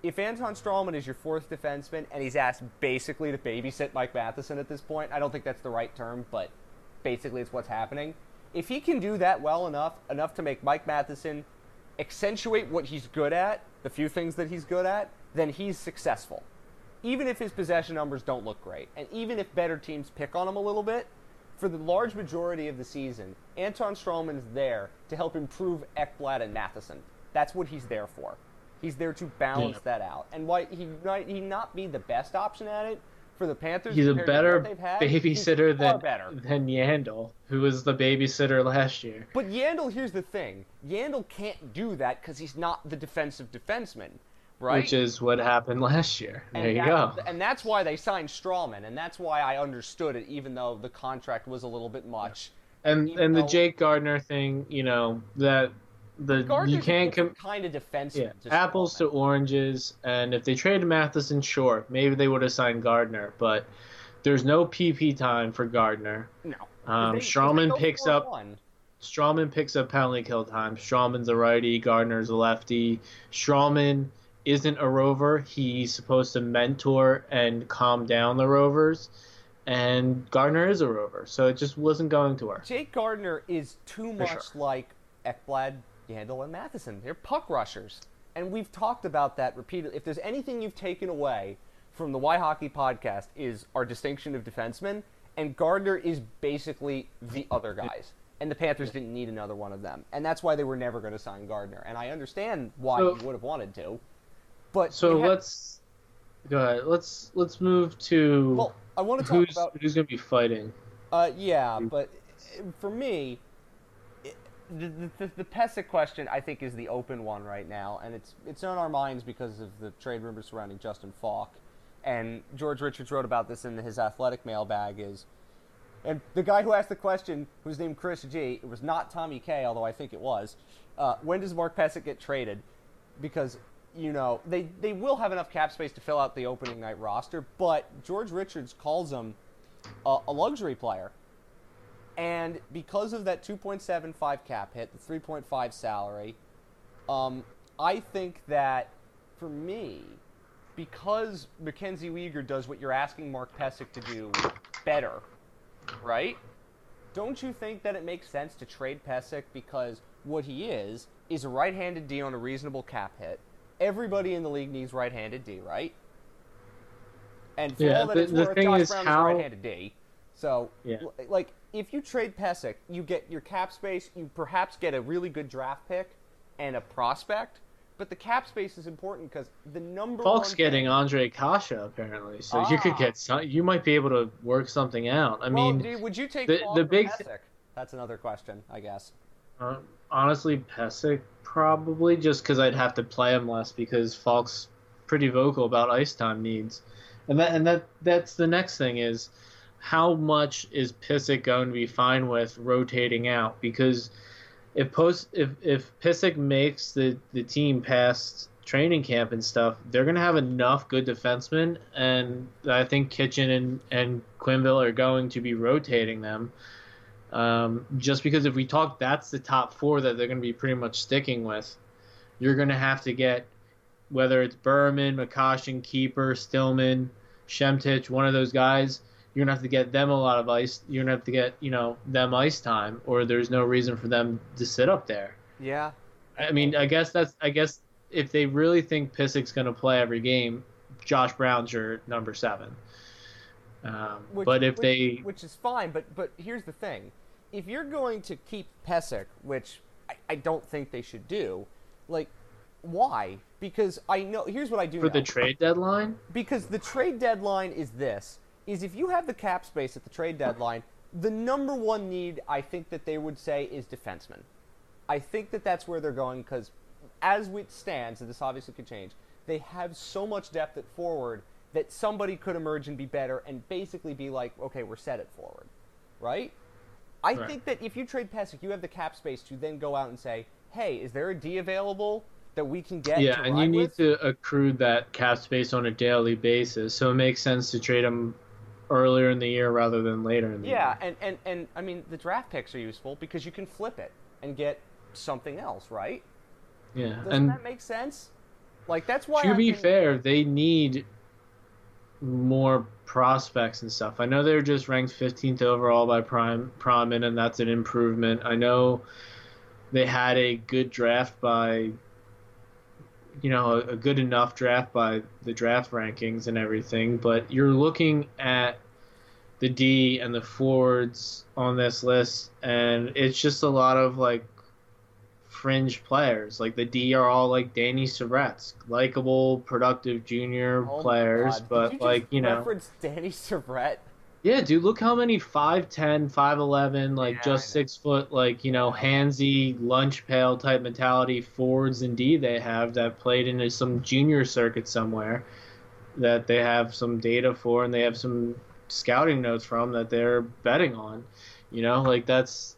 if Anton Stralman is your fourth defenseman and he's asked basically to babysit Mike Matheson at this point, I don't think that's the right term, but basically it's what's happening. If he can do that well enough, enough to make Mike Matheson accentuate what he's good at, the few things that he's good at, then he's successful even if his possession numbers don't look great, and even if better teams pick on him a little bit, for the large majority of the season, Anton Stralman's there to help improve Ekblad and Matheson. That's what he's there for. He's there to balance Yeah. that out. And why he might he not be the best option at it for the Panthers? He's a better had, babysitter than better. than Yandle, who was the babysitter last year. But Yandle, here's the thing: Yandle can't do that because he's not the defensive defenseman, right? Which is what happened <laughs> last year. And there you that- go. And that's why they signed Stralman, and that's why I understood it, even though the contract was a little bit much. And even and the though- Jake Gardiner thing, you know, that the Gardiner's you can't com- kind of defenseman. yeah, to apples to oranges. And if they traded Matheson short, maybe they would have signed Gardiner. But there's no PP time for Gardiner. no. Um, they Stralman picks up one. Stralman picks up penalty kill time. Stralman's a righty, Gardiner's a lefty. Stralman isn't a rover. He's supposed to mentor and calm down the rovers. And Gardiner is a rover, so it just wasn't going to work. Jake Gardiner is too much sure. like Ekblad, Yandle, and Matheson. They're puck rushers. And we've talked about that repeatedly. If there's anything you've taken away from the Why Hockey podcast is our distinction of defensemen, and Gardiner is basically the other guys. And the Panthers didn't need another one of them. And that's why they were never going to sign Gardiner. And I understand why So- you would have wanted to. But So let's go ahead. Let's let's move to Well, I want to talk who's about who's going to be fighting. Uh, yeah, but uh, for me, it, the, the the Pysyk question I think is the open one right now, and it's it's on our minds because of the trade rumors surrounding Justin Falk, and George Richards wrote about this in his athletic mailbag. Is and the guy who asked the question, who's named Chris G, it was not Tommy K, although I think it was. Uh, when does Mark Pysyk get traded? Because you know they they will have enough cap space to fill out the opening night roster, but George Richards calls him a, a luxury player. And because of that 2.75 cap hit, the 3.5 salary, um, I think that for me, because Mackenzie Weegar does what you're asking Mark Pysyk to do better, right? Don't you think that it makes sense to trade Pysyk because what he is is a right-handed D on a reasonable cap hit. Everybody in the league needs right-handed D, right? And for Yeah, all that the- it's the worth, thing Josh is Brown how- is right-handed D. So, Yeah. like, if you trade Pysyk, you get your cap space. You perhaps get a really good draft pick and a prospect. But the cap space is important because the number Falk's getting thing- Andre Kasha apparently, so you could Ah. get some. You might be able to work something out. I well, mean, dude, would you take the- the big Pysyk? That's another question, I guess. Uh, honestly, Pysyk probably just because I'd have to play him less because Falk's pretty vocal about ice time needs, and that and that that's the next thing is how much is Pysyk going to be fine with rotating out because if post if if Pysyk makes the the team past training camp and stuff, they're gonna have enough good defensemen, and I think Kitchen and and Quenneville are going to be rotating them. Um, just because if we talk, that's the top four that they're going to be pretty much sticking with. You're going to have to get whether it's Berman, McCoshen, Keeper, Stillman, Schemitsch, one of those guys. You're gonna have to get them a lot of ice. You're gonna have to get you know them ice time, or there's no reason for them to sit up there. Yeah. I mean, I guess that's I guess if they really think Pysyk's gonna play every game, Josh Brown's your number seven. Um, Which- but if which- they which is fine, but but here's the thing: if you're going to keep Pysyk, which I, I don't think they should do, like, why? Because I know here's what I do for the trade deadline, because the trade deadline is this: is if you have the cap space at the trade deadline, the number one need I think that they would say is defensemen. I think that that's where they're going because, as it stands, and this obviously could change, they have so much depth at forward that somebody could emerge and be better and basically be like, okay, we're set at forward, right? I Right. think that if you trade Pysyk, you have the cap space to then go out and say, hey, is there a D available that we can get? yeah, and you need with? to accrue that cap space on a daily basis, so it makes sense to trade them earlier in the year rather than later in the Yeah, year. and, and, and I mean the draft picks are useful because you can flip it and get something else, right? Yeah, Doesn't and that make sense? Like that's why. to I've be been- fair, they need more prospects and stuff. I know they're just ranked 15th overall by Prime Promin, and that's an improvement. I know they had a good draft by, you know, a, a good enough draft by the draft rankings and everything, but you're looking at the D and the forwards on this list, and it's just a lot of like fringe players. Like the D are all like Danny Surratt's, likable, productive junior Oh my players, God, but did you like just you know, reference Danny Surratt. yeah, dude, look how many 5'10", 5'11", like Yeah, just six foot, like you know, handsy lunch pail type mentality forwards and D they have that played into some junior circuit somewhere that they have some data for and they have some scouting notes from that they're betting on. You know, like that's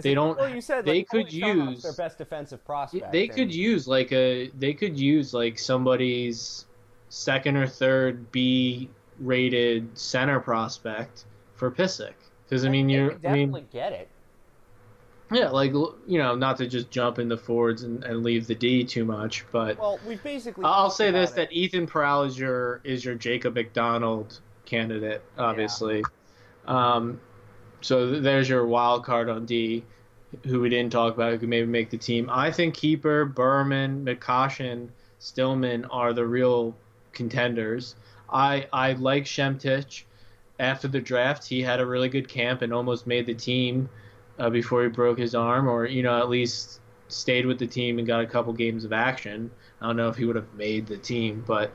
they don't. Well, you said they like, could use their best defensive prospect. They and- could use like a they could use like somebody's second or third B rated center prospect for Pysyk. Because I mean you're could I mean definitely get it. yeah like you know not to just jump into forwards and, and leave the D too much, but Well, we've basically. I'll say this: it. that Ethan Prow is your is your Jacob MacDonald candidate, obviously. <laughs> Um, so there's your wild card on D, who we didn't talk about, who could maybe make the team. I think Keeper, Berman, McCoshen, Stillman are the real contenders. I I like Schemitsch. After the draft, he had a really good camp and almost made the team uh, before he broke his arm, or you know at least stayed with the team and got a couple games of action. I don't know if he would have made the team, but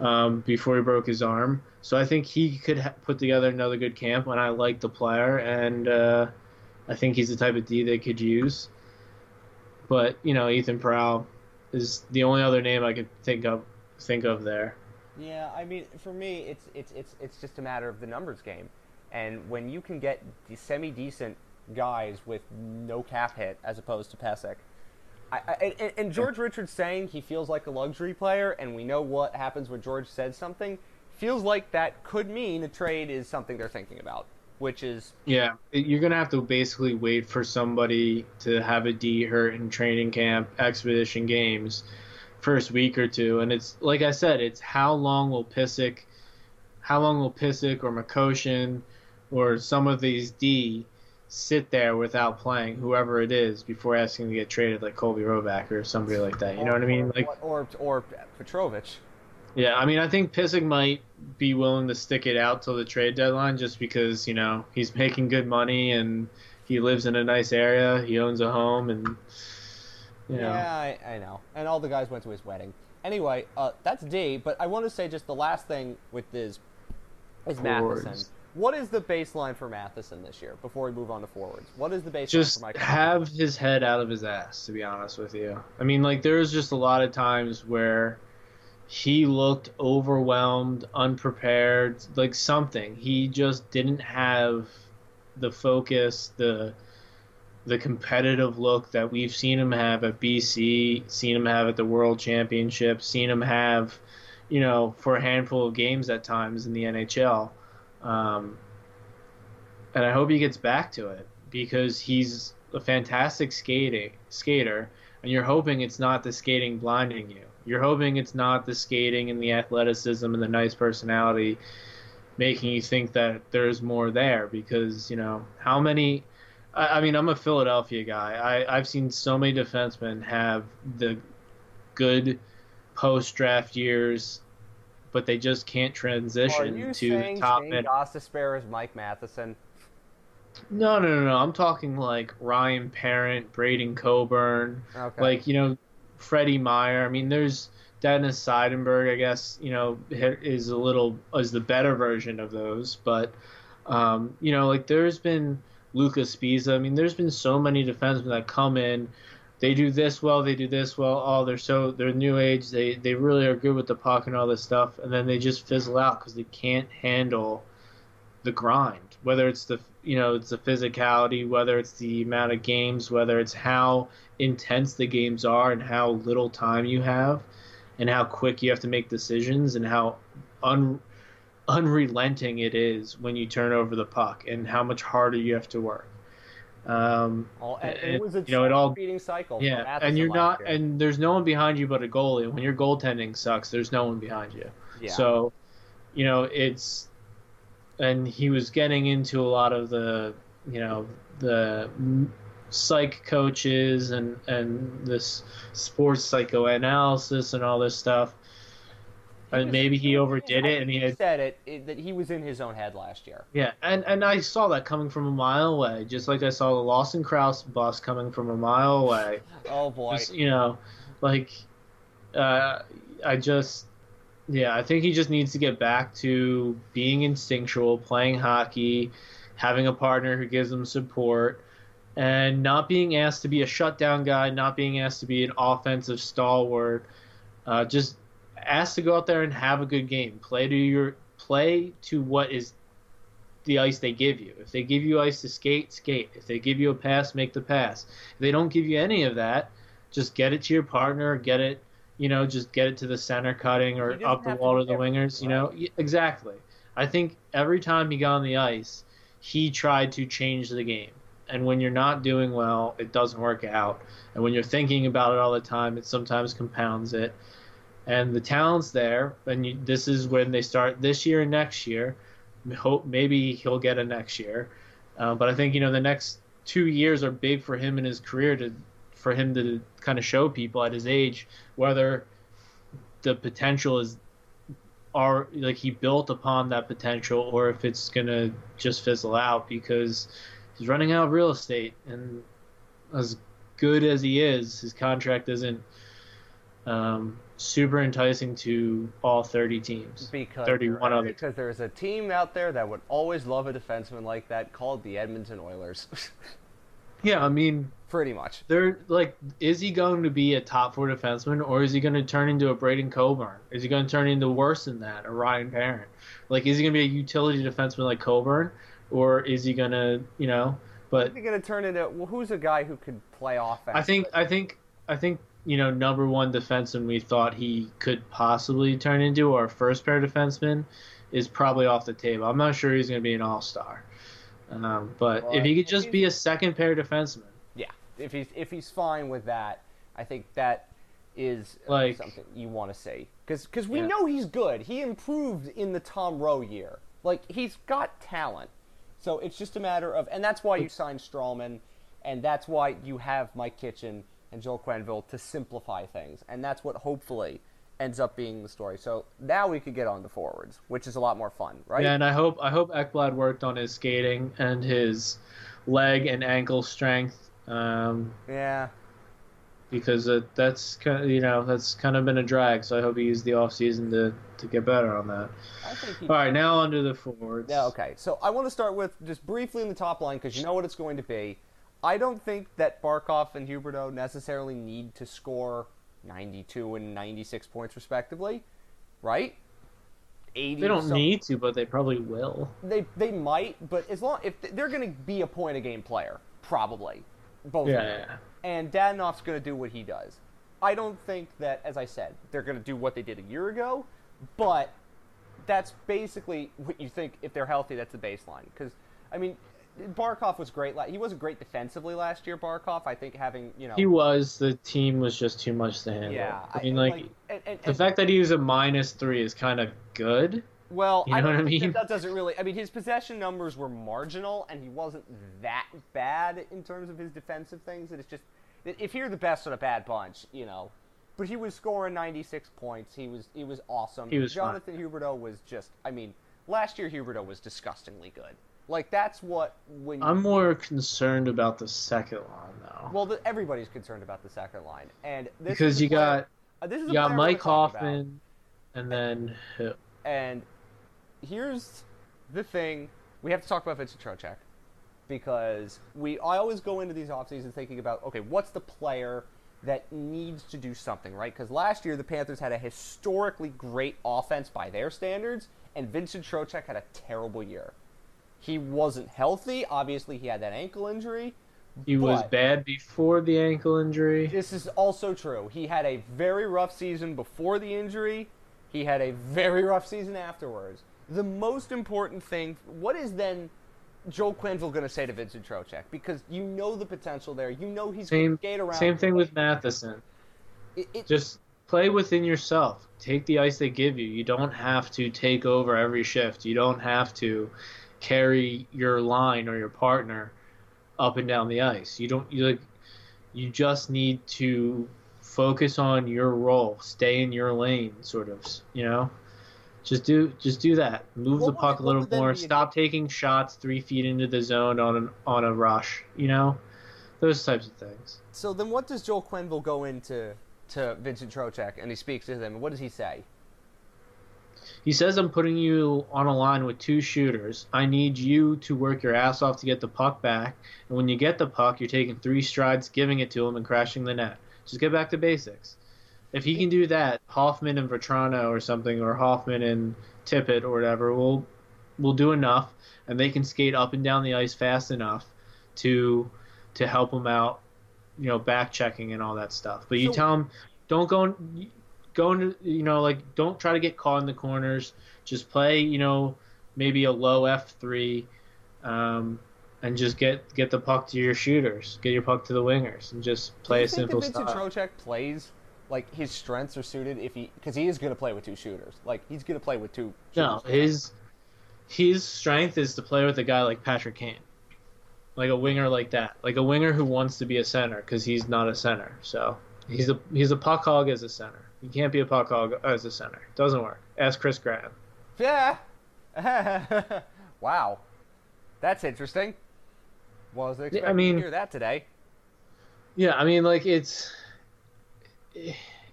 um, before he broke his arm, so I think he could ha- put together another good camp. And I like the player, and uh, I think he's the type of D they could use. But you know, Ethan Prow is the only other name I could think of think of there. Yeah, I mean, for me, it's it's it's it's just a matter of the numbers game, and when you can get semi decent guys with no cap hit as opposed to Pysyk. I, I, and, George Richards saying he feels like a luxury player, and we know what happens when George says something. Feels like that could mean a trade is something they're thinking about, which is Yeah, you're gonna have to basically wait for somebody to have a D hurt in training camp, expedition games, first week or two, and it's like I said, it's how long will Pysyk, how long will Pysyk or McCoshen, or some of these D sit there without playing, whoever it is, before asking to get traded, like Colby Robak or somebody like that. You know what I mean? Like, or or Petrovic. yeah, I mean, I think Pysyk might be willing to stick it out till the trade deadline just because, you know, he's <laughs> making good money and he lives in a nice area. He owns a home and, you know. Yeah, I, I know. And all the guys went to his wedding. Anyway, uh, that's D. But I want to say just the last thing with this is Matheson. What is the baseline for Matheson this year? Before we move on to forwards, what is the baseline Just for Mike? have his head out of his ass, to be honest with you. I mean, like, there's just a lot of times where he looked overwhelmed, unprepared, like something. He just didn't have the focus, the the competitive look that we've seen him have at BC, seen him have at the World Championship, seen him have, you know, for a handful of games at times in the NHL. Um, and I hope he gets back to it because he's a fantastic skating skater, and you're hoping it's not the skating blinding you. You're hoping it's not the skating and the athleticism and the nice personality making you think that there's more there because you know how many I, I mean i'm a philadelphia guy I, i've seen so many defensemen have the good post draft years but they just can't transition to the top Shane mid Gostisbehere is Mike Matheson? no no no no i'm talking like ryan parent braden coburn Okay. like you know freddie meyer i mean there's dennis seidenberg i guess you know is a little is the better version of those but um, you know like there's been lucas Sbisa. i mean there's been so many defensemen that come in they do this well they do this well oh they're so they're new age they they really are good with the puck and all this stuff and then they just fizzle out because they can't handle the grind. Whether it's the you know it's the physicality whether it's the amount of games whether it's how intense the games are and how little time you have and how quick you have to make decisions and how un, unrelenting it is when you turn over the puck and how much harder you have to work um, and, it was a you know, it all- beating cycle. yeah, and you're not, year. and there's no one behind you but a goalie. When your goaltending sucks, there's no one behind you. yeah. So, you know, it's, and he was getting into a lot of the, you know, the psych coaches and and this sports psychoanalysis and all this stuff. And was- maybe he overdid it, and he had said it, it that he was in his own head last year. yeah, and and I saw that coming from a mile away, just like I saw the Lawson Crouse bus coming from a mile away. <laughs> Oh boy. Just, you know, like uh, I just yeah, I think he just needs to get back to being instinctual, playing hockey, having a partner who gives him support, and not being asked to be a shutdown guy, not being asked to be an offensive stalwart. Uh, just asked to go out there and have a good game, play to your play to what is the ice they give you. If they give you ice to skate, skate. If they give you a pass, make the pass. If they don't give you any of that, just get it to your partner, get it, you know, just get it to the center cutting or up the wall to the wingers, you know. Exactly. I think every time he got on the ice, he tried to change the game. And when you're not doing well, it doesn't work out. And when you're thinking about it all the time, it sometimes compounds it. And the talent's there, and you, this is when they start this year and next year. Hope maybe he'll get a next year, uh, but I think you know the next two years are big for him in his career to for him to kind of show people at his age whether the potential is are like he built upon that potential or if it's gonna just fizzle out because he's running out of real estate and as good as he is, his contract isn't um, super enticing to all 30 teams. Because 31 other. Because there's a team out there that would always love a defenseman like that called the Edmonton Oilers. <laughs> yeah, I mean, pretty much. They're like, is he going to be a top four defenseman, or is he going to turn into a Braden Coburn? Is he going to turn into worse than that, a Ryan Parent? Like, is he going to be a utility defenseman like Coburn, or is he going to, you know? But is he going to turn into well, who's a guy who could play offense? I think, I think, I think you know, number one defenseman we thought he could possibly turn into, our first pair defenseman, is probably off the table. I'm not sure he's going to be an all star. Um, but well, if he could just be a second pair defenseman. Yeah, if he's if he's fine with that, I think that is like, something you want to see because we yeah. know he's good. He improved in the Tom Rowe year. Like he's got talent. So it's just a matter of, and that's why you signed Stralman, and that's why you have Mike Kitchen and Joel Quenneville to simplify things, and that's what hopefully ends up being the story. So now we could get on the forwards, which is a lot more fun, right? Yeah, and I hope I hope Ekblad worked on his skating and his leg and ankle strength. Um, yeah. Because it, that's kind of, you know that's kind of been a drag, so I hope he used the off season to, to get better on that. All right, now onto the forwards. Yeah, okay. So I want to start with just briefly in the top line because you know what it's going to be. I don't think that Barkov and Huberdeau necessarily need to score 92 and 96 points respectively, right? 80 they don't need to, but they probably will. They they might, but as long if they're going to be a point a game player, probably both yeah, of them. Yeah. And Dadonov's going to do what he does. I don't think that, as I said, they're going to do what they did a year ago, but that's basically what you think if they're healthy. That's the baseline. Because I mean, Barkov was great. He wasn't great defensively last year. Barkov, I think, having you know, he was. The team was just too much to handle. Yeah, I mean, like, like and, and, the fact that he was a minus three is kind of good. Well, you know I what I mean. That doesn't really. I mean, his possession numbers were marginal, and he wasn't that bad in terms of his defensive things. And it's just if you're the best of a bad bunch, you know. But he was scoring 96 points. He was he was awesome. He was Jonathan fine. Huberdeau was just. I mean, last year Huberdeau was disgustingly good. Like that's what when I'm more concerned about the second line though. Well, the, everybody's concerned about the second line, and because you player, got uh, this is you got Mike Hoffman, and then and here's the thing: we have to talk about Vincent Trocheck because we I always go into these off seasons thinking about okay, what's the player that needs to do something right? Because last year the Panthers had a historically great offense by their standards, and Vincent Trocheck had a terrible year. He wasn't healthy. Obviously, he had that ankle injury. He was bad before the ankle injury. This is also true. He had a very rough season before the injury. He had a very rough season afterwards. The most important thing, what is then Joel Quenneville going to say to Vincent Trocheck? Because you know the potential there. You know he's going to skate around. Same thing with Matheson. It, it, Just play within yourself. Take the ice they give you. You don't have to take over every shift. You don't have to carry your line or your partner up and down the ice. You don't you like you just need to focus on your role, stay in your lane, sort of. You know, just do just do that. Move what the puck a little more. Stop taking shots three feet into the zone on an on a rush. You know, those types of things. So then, what does Joel Quenneville go into to Vincent Trocheck and he speaks to them? What does he say? He says, I'm putting you on a line with two shooters. I need you to work your ass off to get the puck back. And when you get the puck, you're taking three strides, giving it to him, and crashing the net. Just get back to basics. If he can do that, Hoffman and Vatrano or something, or Hoffman and Tippett or whatever, will will do enough, and they can skate up and down the ice fast enough to to help him out, you know, back checking and all that stuff. But you So- tell him, don't go go into, you know, like don't try to get caught in the corners. Just play, you know, maybe a low F three, um, and just get get the puck to your shooters, get your puck to the wingers, and just play Do you a think simple that Vincent style. Trocheck plays like his strengths are suited if he because he is going to play with two shooters. Like he's going to play with two. No, his his strength is to play with a guy like Patrick Kane, like a winger like that, like a winger who wants to be a center because he's not a center. So he's a he's a puck hog as a center. You can't be a puck hog as a center. Doesn't work. Ask Chris Graham. Yeah. <laughs> wow, that's interesting. Wasn't expecting I mean- to hear that today. Yeah, I mean, like it's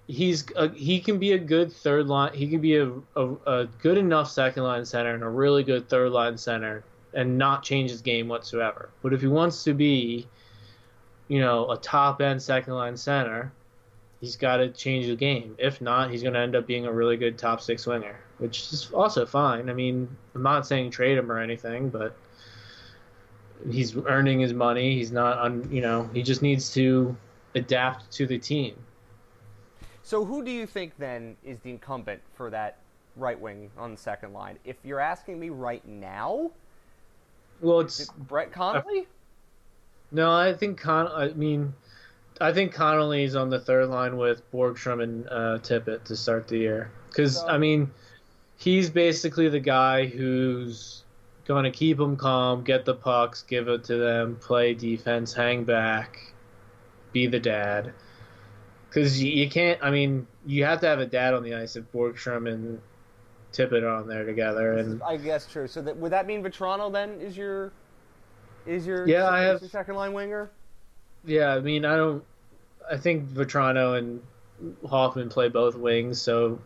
he's a, he can be a good third line. He can be a, a a good enough second line center and a really good third line center, and not change his game whatsoever. But if he wants to be, you know, a top end second line center, he's got to change the game. If not, he's going to end up being a really good top six winger, which is also fine. I mean, I'm not saying trade him or anything, but he's earning his money. He's not on, you know, he just needs to adapt to the team. So who do you think then is the incumbent for that right wing on the second line? If you're asking me right now, Well, it's it Brett Connolly? no, I think Con. I mean, I think Connolly's on the third line with Borgstrom and uh, Tippett to start the year. Because So- I mean, he's basically the guy who's going to keep them calm, get the pucks, give it to them, play defense, hang back, be the dad. Because you, you can't. I mean, you have to have a dad on the ice if Borgstrom and Tippett are on there together, and I guess true. So that, would that mean Vatrano then is your is your Yeah, I is have- your second line winger? Yeah, I mean, I don't. I think Vatrano and Hoffman play both wings, so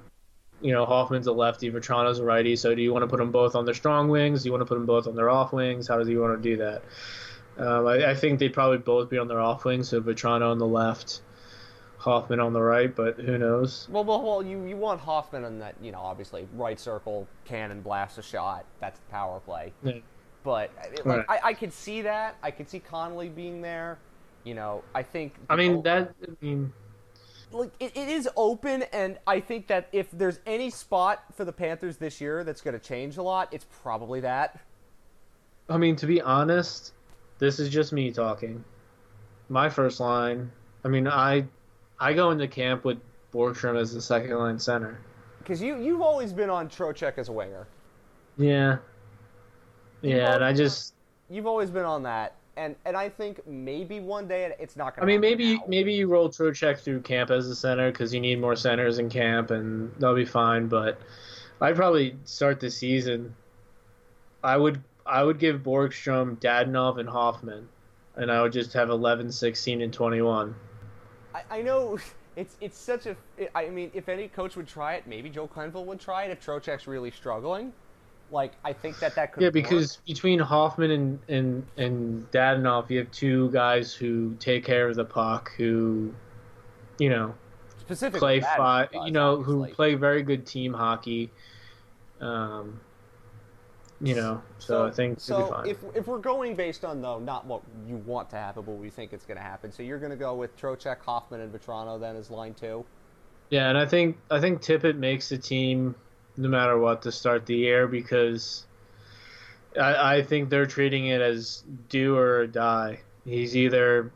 you know Hoffman's a lefty, Vatrano's a righty. So do you want to put them both on their strong wings? Do you want to put them both on their off wings? How do you want to do that? Um, I, I think they'd probably both be on their off wings, so Vatrano on the left, Hoffman on the right. But who knows? Well, well, well, you you want Hoffman on that, you know, obviously right circle, cannon, blast a shot. That's the power play. Yeah. But I- like, Right. I, I could see that. I could see Connolly being there. You know, I think. I mean oh, that. I mean, like it, it is open, and I think that if there's any spot for the Panthers this year that's going to change a lot, it's probably that. I mean to be honest, this is just me talking. My first line. I mean, I I go into camp with Borgstrom as the second line center. Because you you've always been on Trocheck as a winger. Yeah. Yeah, and I just You've always been on that, and and I think maybe one day it's not going. To I mean maybe maybe you roll Trocheck through camp as a center because you need more centers in camp and that'll be fine. But I'd probably start the season. I would I would give Borgstrom, Dadonov, and Hoffman, and I would just have 11, 16, and 21. I, I know <laughs> it's it's such a. I mean, if any coach would try it, maybe Joe Quenneville would try it if Trocheck's really struggling. Like I think that that could. Yeah, work. because between Hoffman and and and Dadonov, you have two guys who take care of the puck, who, you know, specifically play five, you know, who play very good team hockey. Um, you know, so, I think so fine. if if we're going based on though not what you want to happen, but we think it's going to happen, so you're going to go with Trocheck, Hoffman, and Vatrano then as line two. yeah, and I think I think Tippett makes the team no matter what to start the year because I, I think they're treating it as do or die. He's either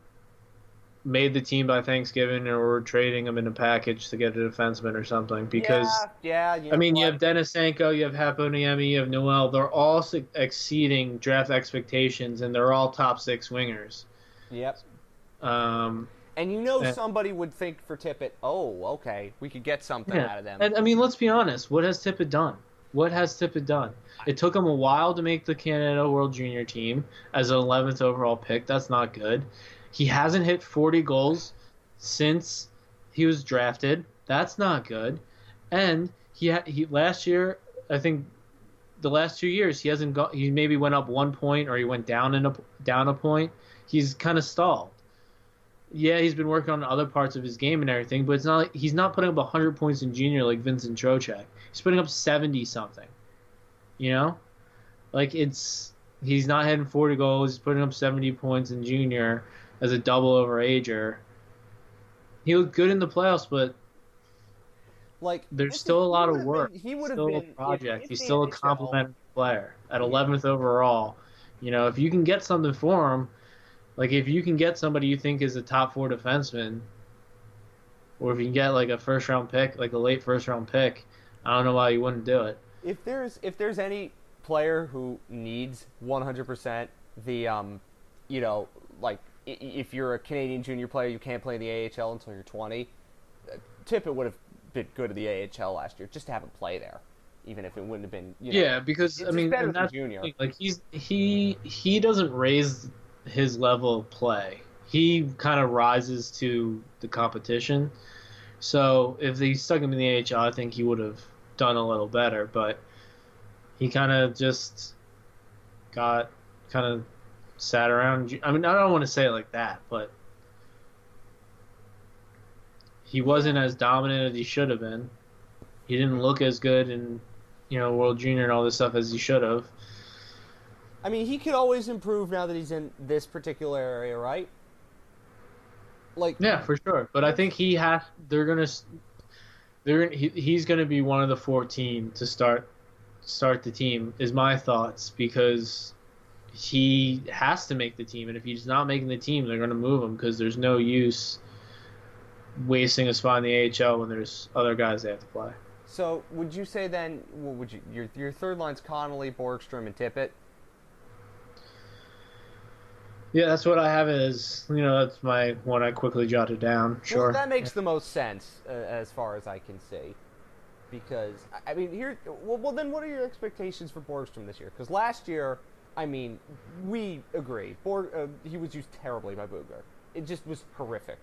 made the team by Thanksgiving or we're trading him in a package to get a defenseman or something because. yeah, yeah. You I mean, know you what? have Denisenko, you have Heponiemi, you have Noel. They're all exceeding draft expectations, and they're all top six wingers. Yep. Um, And you know Yeah. somebody would think for Tippett, oh, okay, we could get something yeah. out of them. And I mean, let's be honest. What has Tippett done? What has Tippett done? It took him a while to make the Canada World Junior team as an 11th overall pick. That's not good. He hasn't hit 40 goals since he was drafted. That's not good. And he ha- he last year, I think the last two years he hasn't got. He maybe went up one point or he went down in a down a point. He's kind of stalled. Yeah, he's been working on other parts of his game and everything, but it's not like he's not putting up 100 points in junior like Vincent Trocheck. He's putting up 70 something. You know? Like it's he's not hitting 40 goals. He's putting up 70 points in junior as a double over ager. He looked good in the playoffs, but like there's still is- a lot of work. Been, he would have still been a project. if- if He's still a NHL complimentary player at 11th overall. You know, if you can get something for him, like if you can get somebody you think is a top four defenseman, or if you can get like a first round pick, like a late first round pick, I don't know why you wouldn't do it. if there's if there's any player who needs 100% the um you know like if you're a Canadian junior player you can't play in the AHL until you're 20 uh, Tippett would have been good at the AHL last year just to have him play there even if it wouldn't have been you know, Yeah, because I mean, better than junior. like he's he he doesn't raise his level of play. He kind of rises to the competition. So if they stuck him in the AHL, I think he would have done a little better. But he kind of just got kind of sat around. I mean, I don't want to say it like that, but he wasn't as dominant as he should have been. He didn't look as good in you know World Junior and all this stuff as he should have. I mean he could always improve now that he's in this particular area right like Yeah, for sure. But I think he has. They're gonna. They're he, he's gonna be one of the fourteen to start start the team. Is my thoughts because he has to make the team, and if he's not making the team, they're gonna move him because there's no use wasting a spot in the AHL when there's other guys they have to play. So would you say then? What would you your your third line's Connolly, Borgstrom, and Tippett? Yeah, that's what I have is, you know. That's my one I quickly jotted down. Sure. Well, that makes the most sense uh, as far as I can see, because I- mean here. Well, well, then what are your expectations for Borgstrom this year? Because last year, I mean, we agree. Borg, uh, he was used terribly by Boughner. It just was horrific.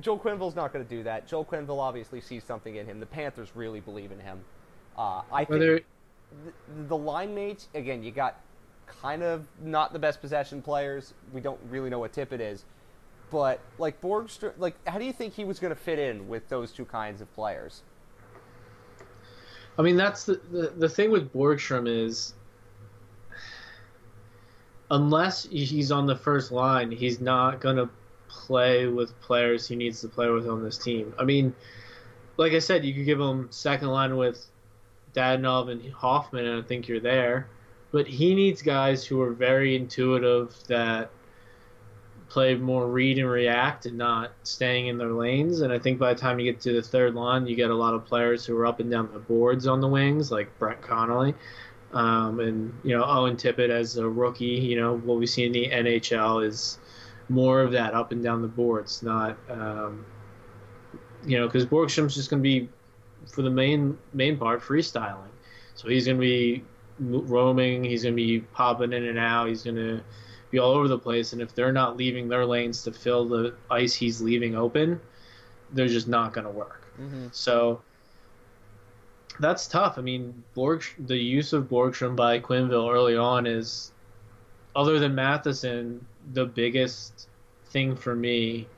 Joel Quenneville's not going to do that. Joel Quenneville obviously sees something in him. The Panthers really believe in him. Uh, I think Whether the, the line mates again you got kind of not the best possession players we don't really know what Tippett is but like Borgstrom like how do you think he was going to fit in with those two kinds of players I mean, that's the, the the thing with Borgstrom is, unless he's on the first line, he's not gonna play with players he needs to play with on this team. I mean, like I said, you could give him second line with Dadonov and Hoffman, and I think you're there. But he needs guys who are very intuitive that play more read and react and not staying in their lanes. And I think by the time you get to the third line, you get a lot of players who are up and down the boards on the wings, like Brett Connolly. Um, and, you know, Owen Tippett as a rookie, you know, what we see in the NHL is more of that up and down the boards, not, um, you know, because Borgstrom's just going to be, for the main main part, freestyling. So he's going to be roaming, he's going to be popping in and out, he's going to be all over the place. And if they're not leaving their lanes to fill the ice he's leaving open, they're just not going to work. mm-hmm. So that's tough. I mean, Borg, the use of Borgstrom by Quenneville early on is, other than Matheson, the biggest thing for me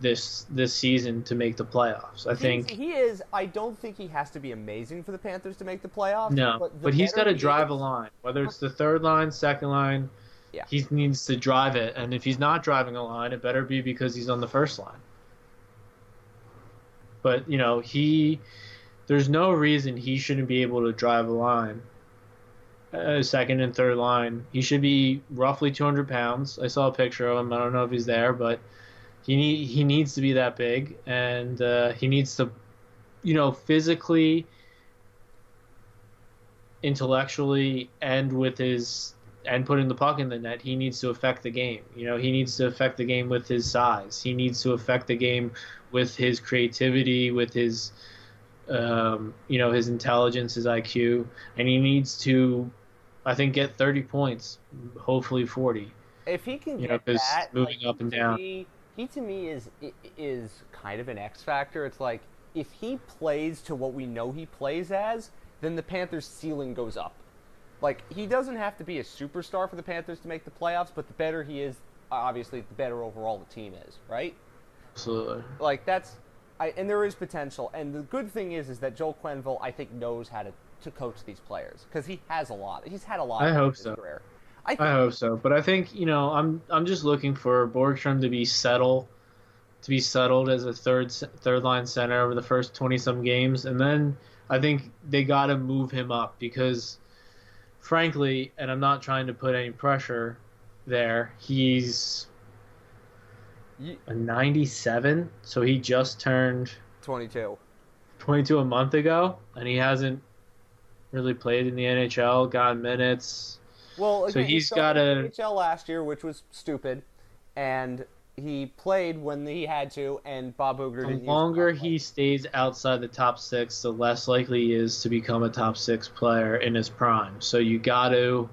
this this season to make the playoffs. I think he is I don't think he has to be amazing for the Panthers to make the playoffs no, but, but, he's got to he drive is- a line, whether it's the third line, second line. Yeah. He needs to drive it, and if he's not driving a line, it better be because he's on the first line. But you know, he there's no reason he shouldn't be able to drive a line. Uh, second and third line, he should be roughly 200 pounds. I saw a picture of him. I don't know if he's there, but he need, he needs to be that big, and uh, he needs to, you know, physically, intellectually, and with his and putting the puck in the net, he needs to affect the game. You know, he needs to affect the game with his size. He needs to affect the game with his creativity, with his, um, you know, his intelligence, his IQ, and he needs to, I think, get 30 points, hopefully 40. if he can You know, get 'cause that moving like, up and down. me- he to me is is kind of an X factor it's like if he plays to what we know he plays as then the Panthers ceiling goes up like he doesn't have to be a superstar for the Panthers to make the playoffs but the better he is obviously the better overall the team is right Absolutely. like that's I, and there is potential and the good thing is is that Joel Quenneville I think knows how to to coach these players because he has a lot. He's had a lot. I hope so. Career. I, think, I hope so, but I think you know I'm I'm just looking for Borgstrom to be settle, to be settled as a third third line center over the first twenty some games, and then I think they got to move him up because, frankly, and I'm not trying to put any pressure there. He's a 97, so he just turned 22. 22 a month ago, and he hasn't really played in the NHL, gotten minutes. Well, So again, he he's in got a NHL last year, which was stupid, and he played when he had to, and Bob Boughner The longer he stays outside the top six, the less likely he is to become a top six player in his prime. So you got to,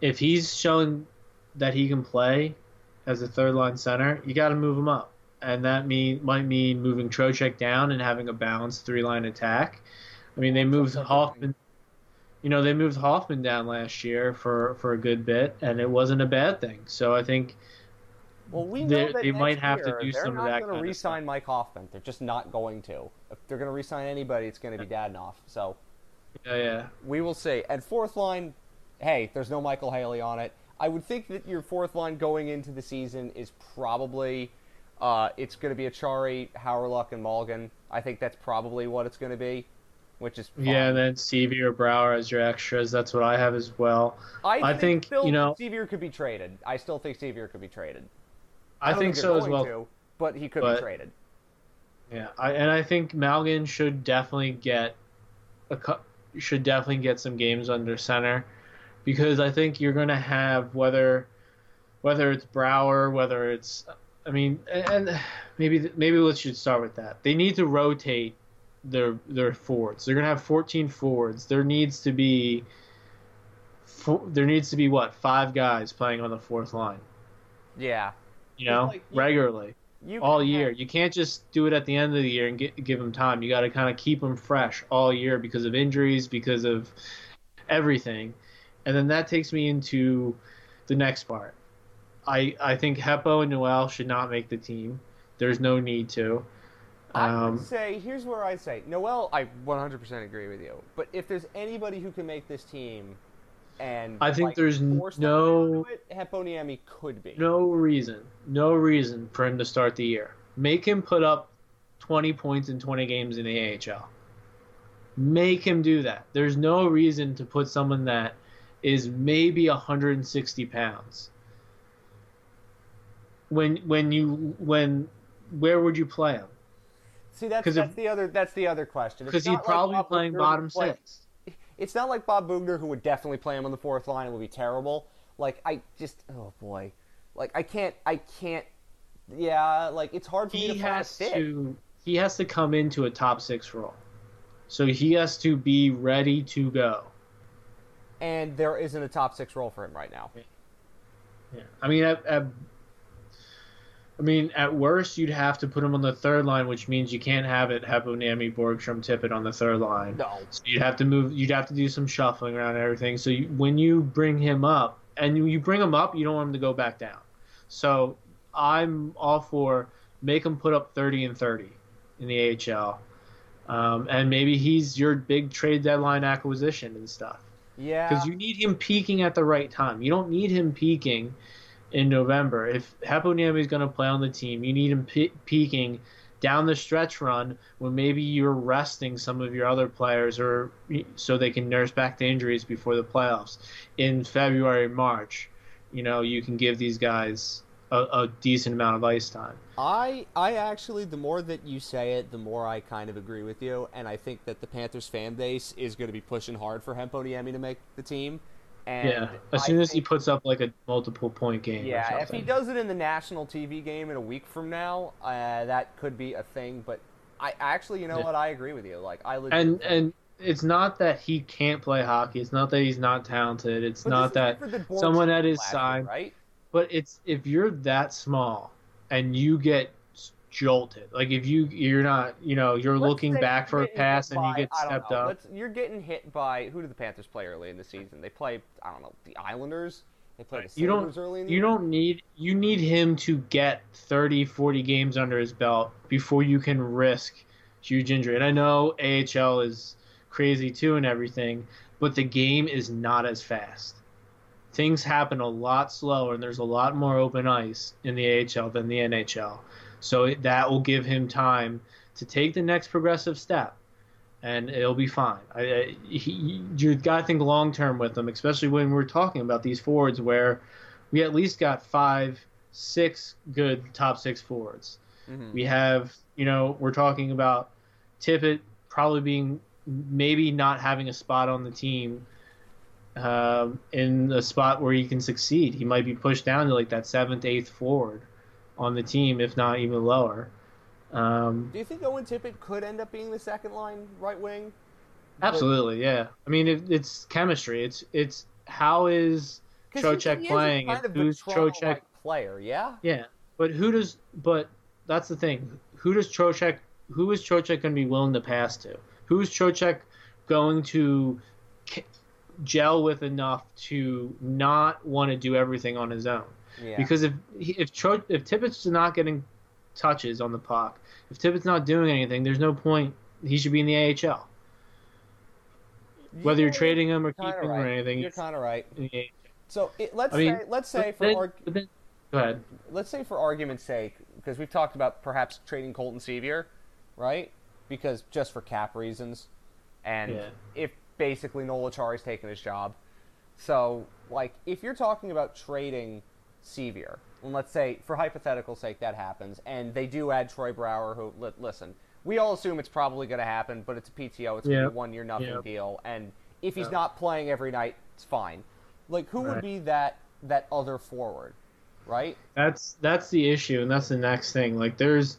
if he's showing that he can play as a third line center, you got to move him up, and that mean might mean moving Trocheck down and having a balanced three line attack. I mean, they moved Hoffman. You know, they moved Hoffman down last year for for a good bit, and it wasn't a bad thing. So I think Well, we know They- that they might have to year, do they're some not gonna kind of re-sign Mike Hoffman. They're just not going to. If they're going to re-sign anybody, it's going to be Dadonov. So yeah, yeah. we will see. And fourth line, hey, there's no Michael Haley on it. I would think that your fourth line going into the season is probably uh, it's going to be Acciari, Hawryluk, and Mulligan. I think that's probably what it's going to be, which is fine. Yeah, and then Sceviour or Brouwer as your extras. That's what I have as well. I, I think, Phil you know- Sceviour could be traded. I still think Sceviour could be traded. I, don't think so as well. to, but he could But- be traded. Yeah, I, and I think Malgin should definitely get a should definitely get some games under center because I think you're going to have whether whether it's Brouwer, whether it's I mean, and maybe maybe let's just start with that. They need to rotate their their forwards. They're going to have 14 forwards. There needs to be four, there needs to be what five guys playing on the fourth line. Yeah. You know, like, you- regularly You all year. have- You can't just do it at the end of the year and get, give them time. You got to kind of keep them fresh all year because of injuries, because of everything. And then that takes me into the next part. I I think Heppo and Noel should not make the team. There's no need to. I Um, would say here's where I say Noel. I 100% agree with you. But if there's anybody who can make this team, and I think like, there's n- force them no- it, Heponiemi could be. no reason, no reason for him to start the year. Make him put up 20 points in 20 games in the AHL. Make him do that. There's no reason to put someone that is maybe 160 pounds. When when you when where would you play him? See, that's 'Cause if- that's the other that's the other question. Because he'd like probably be playing Boughner bottom play- six. It's not like Bob Boughner who would definitely play him on the fourth line. It would be terrible. Like I just oh boy, like I can't I can't. Yeah, like it's hard for me He to find a has to he has to come into a top six role. So he has to be ready to go. and there isn't a top six role for him right now. Yeah. I mean, at, at, I mean, at worst, you'd have to put him on the third line, which means you can't have it Heponiemi, Borgstrom, Tippett on the third line. No, So you'd have to move. You'd have to do some shuffling around and everything. So you, when you bring him up, and you, you bring him up, you don't want him to go back down. So I'm all for make him put up 30 and 30 in the AHL, um, and maybe he's your big trade deadline acquisition and stuff yeah, because you need him peaking at the right time. You don't need him peaking in November. If Heponiemi is going to play on the team, you need him pe- peaking down the stretch run when maybe you're resting some of your other players or so they can nurse back to injuries before the playoffs in February, March. You know, you can give these guys a, a decent amount of ice time. I I actually the more that you say it, the more I kind of agree with you, and I think that the Panthers fan base is going to be pushing hard for Heponiemi to make the team. And yeah, as I soon as he puts up like a multiple point game. or yeah, if he does it in the national TV game in a week from now, uh, that could be a thing. But I actually, you know Yeah. what, I agree with you. Like I legit and and it's not that he can't play hockey. It's not that he's not talented. It's but not that different than Borgstrom someone at his side. right? But it's if you're that small and you get jolted, like if you you're not, you know, you're Let's looking back for a pass hit and you get stepped up. Let's, you're getting hit by who did the Panthers play early in the season? They play I don't know the Islanders. They played the You don't- early in the You year. don't need you need him to get 30, 40 games under his belt before you can risk huge injury. And I know AHL is crazy too and everything, but the game is not as fast. Things happen a lot slower, and there's a lot more open ice in the AHL than the NHL. So it, that will give him time to take the next progressive step, and it'll be fine. I, I, he, you got to think long term with him, especially when we're talking about these forwards where we at least got five, six good top six forwards. Mhm. We have, you know, we're talking about Tippett probably being maybe not having a spot on the team um, in a spot where he can succeed. He might be pushed down to like that seventh, eighth forward on the team, if not even lower. Um, Do you think Owen Tippett could end up being the second line right wing? But- absolutely, yeah. I mean, it, it's chemistry. It's it's how is Trocheck is playing and who's Trocheck player? Yeah. Yeah, but who does? But that's the thing. Who does Trocheck? Who is Trocheck going to be willing to pass to? Who is Trocheck going to k- gel with enough to not want to do everything on his own? Yeah. Because if if Tro, if Tippett's is not getting touches on the puck, if Tippett's not doing anything, there's no point. He should be in the AHL. Whether you're Yeah, trading him or keeping him or anything, You're kind of right. in the AHL. So it, let's I mean, say let's say for then- arg- then- go ahead. let's say for argument's sake, because we've talked about perhaps trading Colton Sceviour, right? Because just for cap reasons, and Yeah. if basically Noel Acciari's taken his job, so like if you're talking about trading Sceviour, and let's say for hypothetical sake that happens, and they do add Troy Brouwer, who li- listen, we all assume it's probably going to happen, but it's a PTO, it's going to Yeah. be a one year nothing Yeah. deal, and if he's Yeah. not playing every night, it's fine. Like who would be that that other forward, right? That's that's the issue, and that's the next thing. Like, there's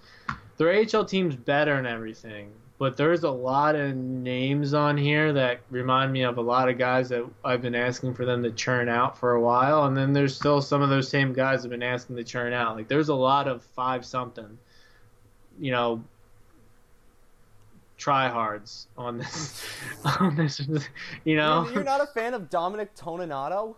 their AHL team's better and everything, but there's a lot of names on here that remind me of a lot of guys that I've been asking for them to churn out for a while, and then there's still some of those same guys I've been asking to churn out. Like, there's a lot of five something, you know, tryhards on this, <laughs> on this, you know. You're, you're not a fan of Dominic Toninato?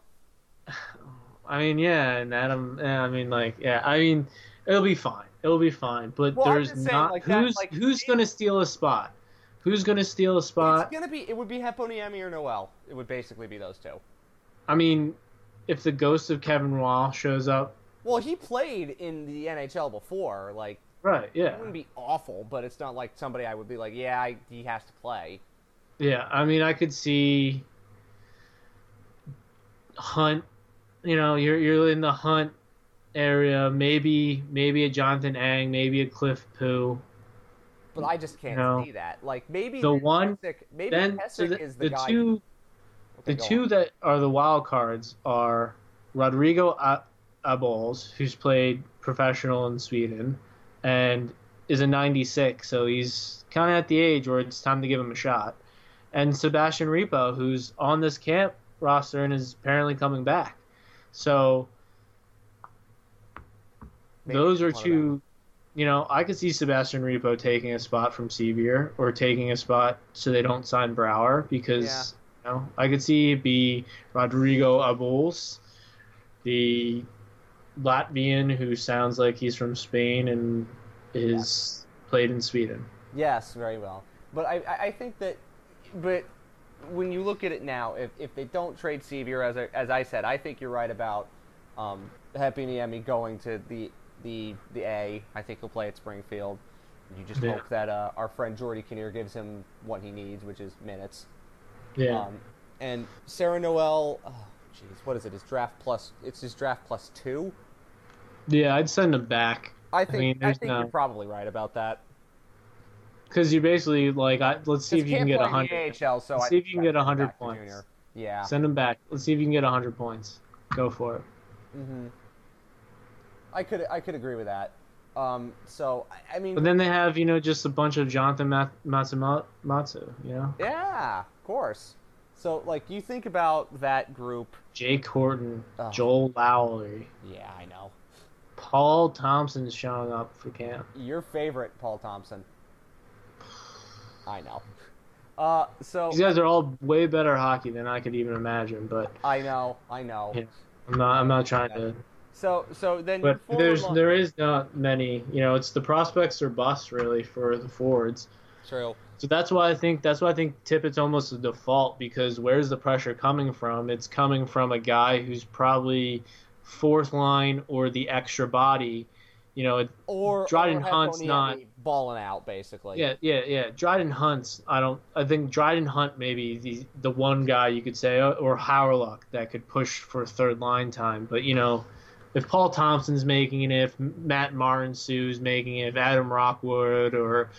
<sighs> I mean, yeah, and Adam. I mean, like, yeah, I mean, it'll be fine. It'll be fine. But Well, there's saying, not like, that, who's like, who's it- gonna steal a spot. Who's gonna steal a spot? It's gonna be. It would be Heponiemi or Noel. It would basically be those two. I mean, if the ghost of Kevin Wall shows up, Well, he played in the NHL before. Like, right? Yeah. It wouldn't be awful, but it's not like somebody I would be like, yeah, I, he has to play. yeah. I mean, I could see Hunt. You know, you're you're in the Hunt area. Maybe maybe a Jonathan Ang, maybe a Cliff Pu. But I just can't No. see that. Like, maybe The one- Hessick- maybe Then so the, is the, the guy. two Okay, The two on. that are the wild cards are Rodrigo Abols, who's played professional in Sweden, and is a 96, so he's kind of at the age where it's time to give him a shot. And Sebastian Repo, who's on this camp roster and is apparently coming back. So Maybe those are two. You know, I could see Sebastian Repo taking a spot from Sceviour or taking a spot so they don't sign Brouwer because you know I could see it be Rodrigo Abols, the Latvian who sounds like he's from Spain and is played in Sweden. Yes, very well. But I, I I think that, but when you look at it now, if, if they don't trade Sceviour, as I, as I said, I think you're right about um, Heponiemi going to the the the A. I think he'll play at Springfield. You just Yeah. hope that uh, our friend Geordie Kinnear gives him what he needs, which is minutes. Yeah. Um, and Serron Noel, oh, jeez, what is it? His draft plus? It's his draft plus two. yeah, I'd send him back. I think I, mean, there's think no- you're probably right about that. Because you basically like, I, let's see if you can get hundred. AHL, so Let's see if you can get 100 points. Yeah. Send him back. Let's see if you can get hundred points. Go for it. hmm I could I could agree with that. Um, so I, I mean, But then they have, you know, just a bunch of Jonathan Mat- Matsumatsu, you know? yeah, of course. So like you think about that group. Jake Horton, Oh. Joel Lowry, Yeah, I know. Paul Thompson's showing up for camp. Your favorite, Paul Thompson. I know. Uh, so These guys are all way better hockey than I could even imagine, but I know, I know. Yeah. I'm not I'm not trying to So so then but there's line- there is not many, you know, it's the prospects or bust really for the forwards. True. So that's why I think that's why I think Tippett's almost a default because where's the pressure coming from? It's coming from a guy who's probably fourth line or the extra body. You know, Or Dryden or Hunt's not- balling out basically. yeah, yeah, yeah. Dryden Hunt's. I don't. I think Dryden Hunt maybe the the one guy you could say, oh, or Hawryluk that could push for third line time. But you know, if Paul Thompson's making it, if Matt Martin Sue's making it, if Adam Rockwood or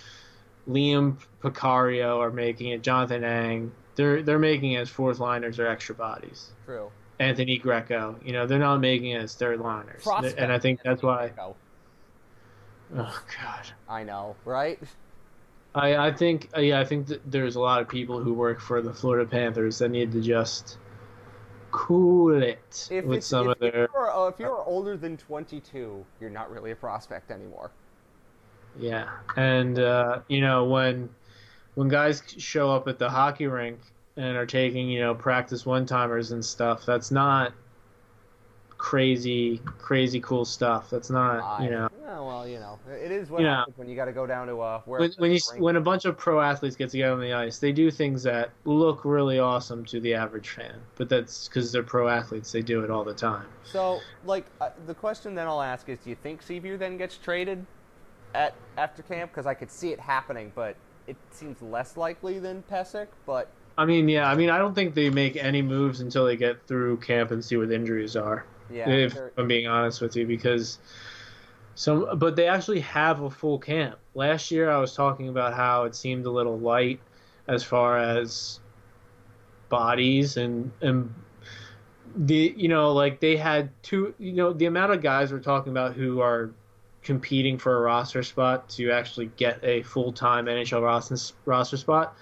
Liam Picario are making it, Jonathan Ang, they're they're making it as fourth liners or extra bodies. True. Anthony Greco, you know, they're not making it as third liners, Prospect and I think that's why. Greco. Oh God. I know, right? I, I think uh, yeah I think that there's a lot of people who work for the Florida Panthers that need to just cool it If, with it's, some if, of their you're, uh, if you're older than 22, you're not really a prospect anymore. yeah and uh, you know when when guys show up at the hockey rink and are taking you know practice one timers and stuff that's not crazy crazy cool stuff that's not you know well, you know, it is what You know. when you got to go down to uh, where when, when you when a bunch of pro athletes get together on the ice, they do things that look really awesome to the average fan. But that's because they're pro athletes; they do it all the time. So, like, uh, the question then I'll ask is, do you think Sceviour then gets traded at after camp? Because I could see it happening, but it seems less likely than Pesic. But I mean, yeah, I mean, I don't think they make any moves until they get through camp and see what the injuries are. Yeah, if they're- I'm being honest with you, because some, but they actually have a full camp. Last year, I was talking about how it seemed a little light as far as bodies and and the you know like they had two you know the amount of guys we're talking about who are competing for a roster spot to actually get a full time NHL roster roster spot.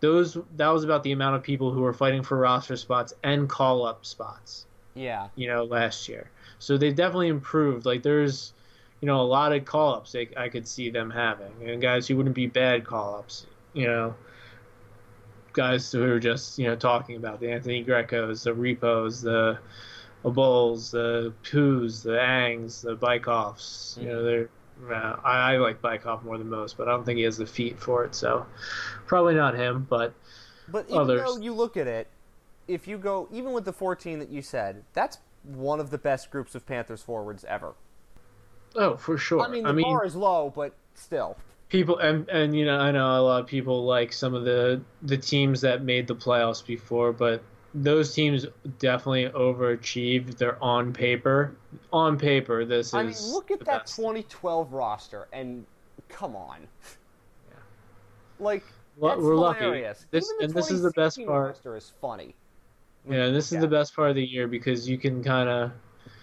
Those that was about the amount of people who were fighting for roster spots and call up spots yeah, you know, last year. So they've definitely improved. Like there's, you know, a lot of call ups they, I could see them having, and guys who wouldn't be bad call ups. You know, guys who are just you know talking about the Anthony Grecos, the Repos, the Bulls, the Poos, the Angs, the Bajkovs. You know, they're. Uh, I, I like Bajkov more than most, but I don't think he has the feet for it, so probably not him. But but even Others. though you look at it, if you go even with the 14 that you said, that's one of the best groups of Panthers forwards ever. oh, for sure. I mean, the bar is low, but still. people and and you know I know a lot of people like some of the the teams that made the playoffs before, but those teams definitely overachieved. They're on paper. On paper, this is. I mean, look at that best. 2012 roster, and come on, Yeah. like Well, that's we're hilarious. lucky. This and this is the best part. Roster is funny. Yeah, this is Yeah. the best part of the year because you can kind of.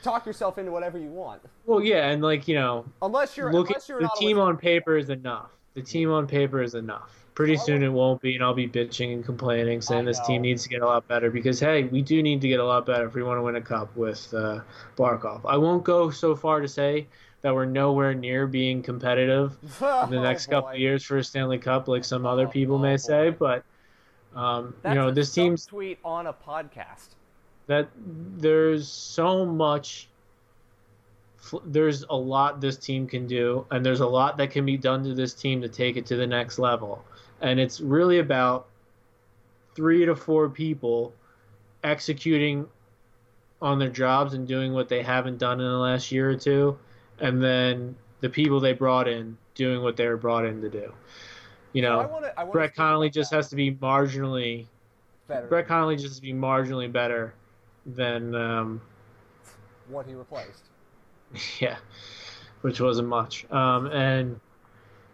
Talk yourself into whatever you want, Well, yeah, and like you know, unless you're look unless you're the team on paper is enough. The team on paper is enough. Pretty Well, soon it won't be, and I'll be bitching and complaining, saying this team needs to get a lot better because hey, we do need to get a lot better if we want to win a cup with uh, Barkov. I won't go so far to say that we're nowhere near being competitive in <laughs> the next couple of years for a Stanley Cup, like some other Oh, people oh, may say. But um, That's you know, a this team's tweet on a podcast. that there's so much there's a lot this team can do and there's a lot that can be done to this team to take it to the next level and it's really about three to four people executing on their jobs and doing what they haven't done in the last year or two and then the people they brought in doing what they were brought in to do you know I wanna, I wanna brett connolly just that has to be marginally better Brett Connolly just has to be marginally better than um, what he replaced. <laughs> yeah, which wasn't much. Um, and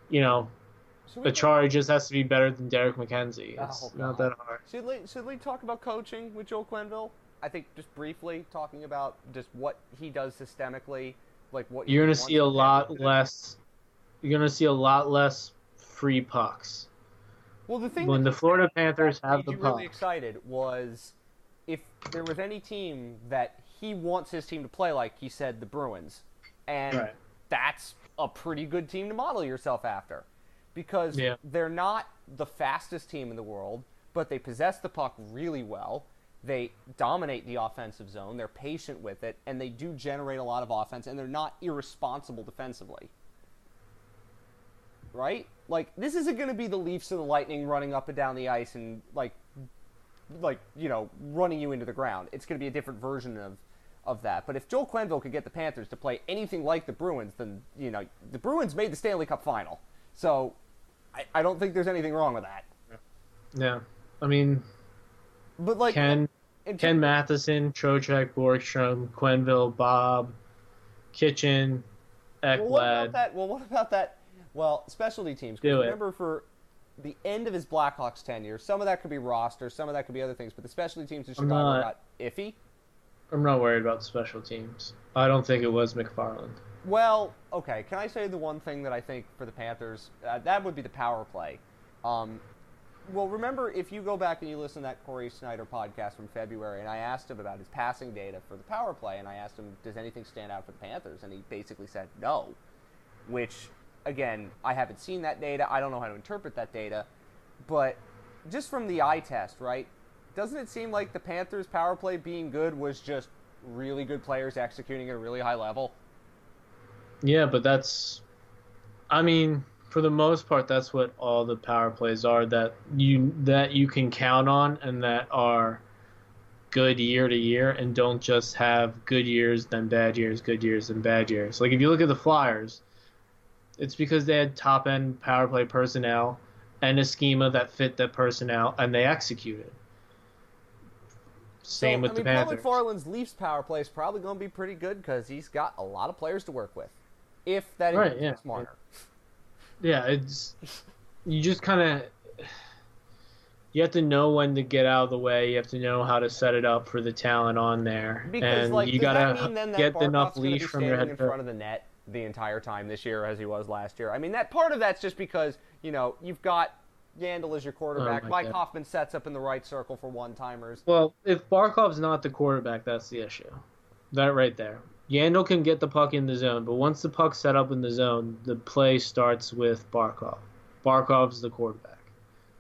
you know, the charge just has to be better than Derek MacKenzie. It's Oh, not that hard. should, we, should we talk about coaching with Joel Quenneville? I think just briefly talking about just what he does systemically, like what You're gonna see a lot to less. You're gonna see a lot less free pucks. Well, the thing When the Florida Panthers have made the you puck, really excited was if there was any team that he wants his team to play like, he said the Bruins, and Right. that's a pretty good team to model yourself after, because Yeah. they're not the fastest team in the world, but they possess the puck really well. They dominate the offensive zone. They're patient with it, and they do generate a lot of offense. And they're not irresponsible defensively, right? Like this isn't going to be the Leafs and the Lightning running up and down the ice and like, like you know, running you into the ground. It's going to be a different version of of that. But if Joel Quenneville could get the Panthers to play anything like the Bruins, then you know the Bruins made the Stanley Cup final. So I, I don't think there's anything wrong with that. Yeah, I mean, But like Ken Ken Matheson, Trocheck, Borgstrom, Quenneville, Bob, Kitchen, Well, what about Ekblad. that? Well, what about that? Well, specialty teams. Do it. remember, for the end of his Blackhawks tenure, some of that could be roster, some of that could be other things, but the specialty teams in Chicago not- got iffy. I'm not worried about special teams. I don't think it was MacFarland. Well, okay. Can I say the one thing that I think for the Panthers? Uh, that would be the power play. Um, well, remember if you go back and you listen to that Corey Sznajder podcast from February, and I asked him about his passing data for the power play, and I asked him, does anything stand out for the Panthers? And he basically said no. Which, again, I haven't seen that data. I don't know how to interpret that data, but just from the eye test, right? Doesn't it seem like the Panthers' power play being good was just really good players executing at a really high level? Yeah, but that's, I mean, for the most part, that's what all the power plays are that you that you can count on and that are good year to year and don't just have good years then bad years, good years then bad years. Like if you look at the Flyers, it's because they had top end power play personnel and a schema that fit that personnel and they executed. Same So, with I the mean, Paul Panthers. MacFarland's Leafs power play is probably going to be pretty good because he's got a lot of players to work with. If that Right, is yeah. smarter. Yeah, it's you just kind of you have to know when to get out of the way. You have to know how to set it up for the talent on there, Because and like, you gotta mean then that get Barkov's enough leash from your head. in front of the net the entire time this year as he was last year? I mean, that part of that's just because you know you've got Yandle as your quarterback. Oh Mike God. Hoffman sets up in the right circle for one timers. Well, if Barkov's not the quarterback, that's the issue. That right there. Yandle can get the puck in the zone, but once the puck's set up in the zone, the play starts with Barkov. Barkov's the quarterback,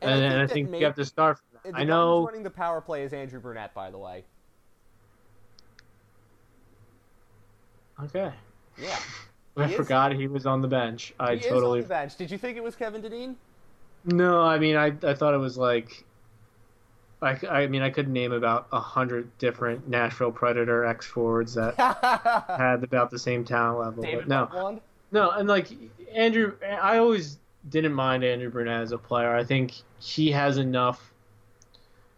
And I think and I think you have to start from that. guy I who's know. running the power play is Andrew Brunette, by the way. Okay, Yeah, I He is- forgot he was on the bench. I he is totally on the bench. Did you think it was Kevin Dineen? No, I mean, I, I thought it was like, I, I mean, I could name about a hundred different Nashville Predator X forwards that <laughs> had about the same talent level. David But no, no, and like Andrew, I always didn't mind Andrew Brunette as a player. I think he has enough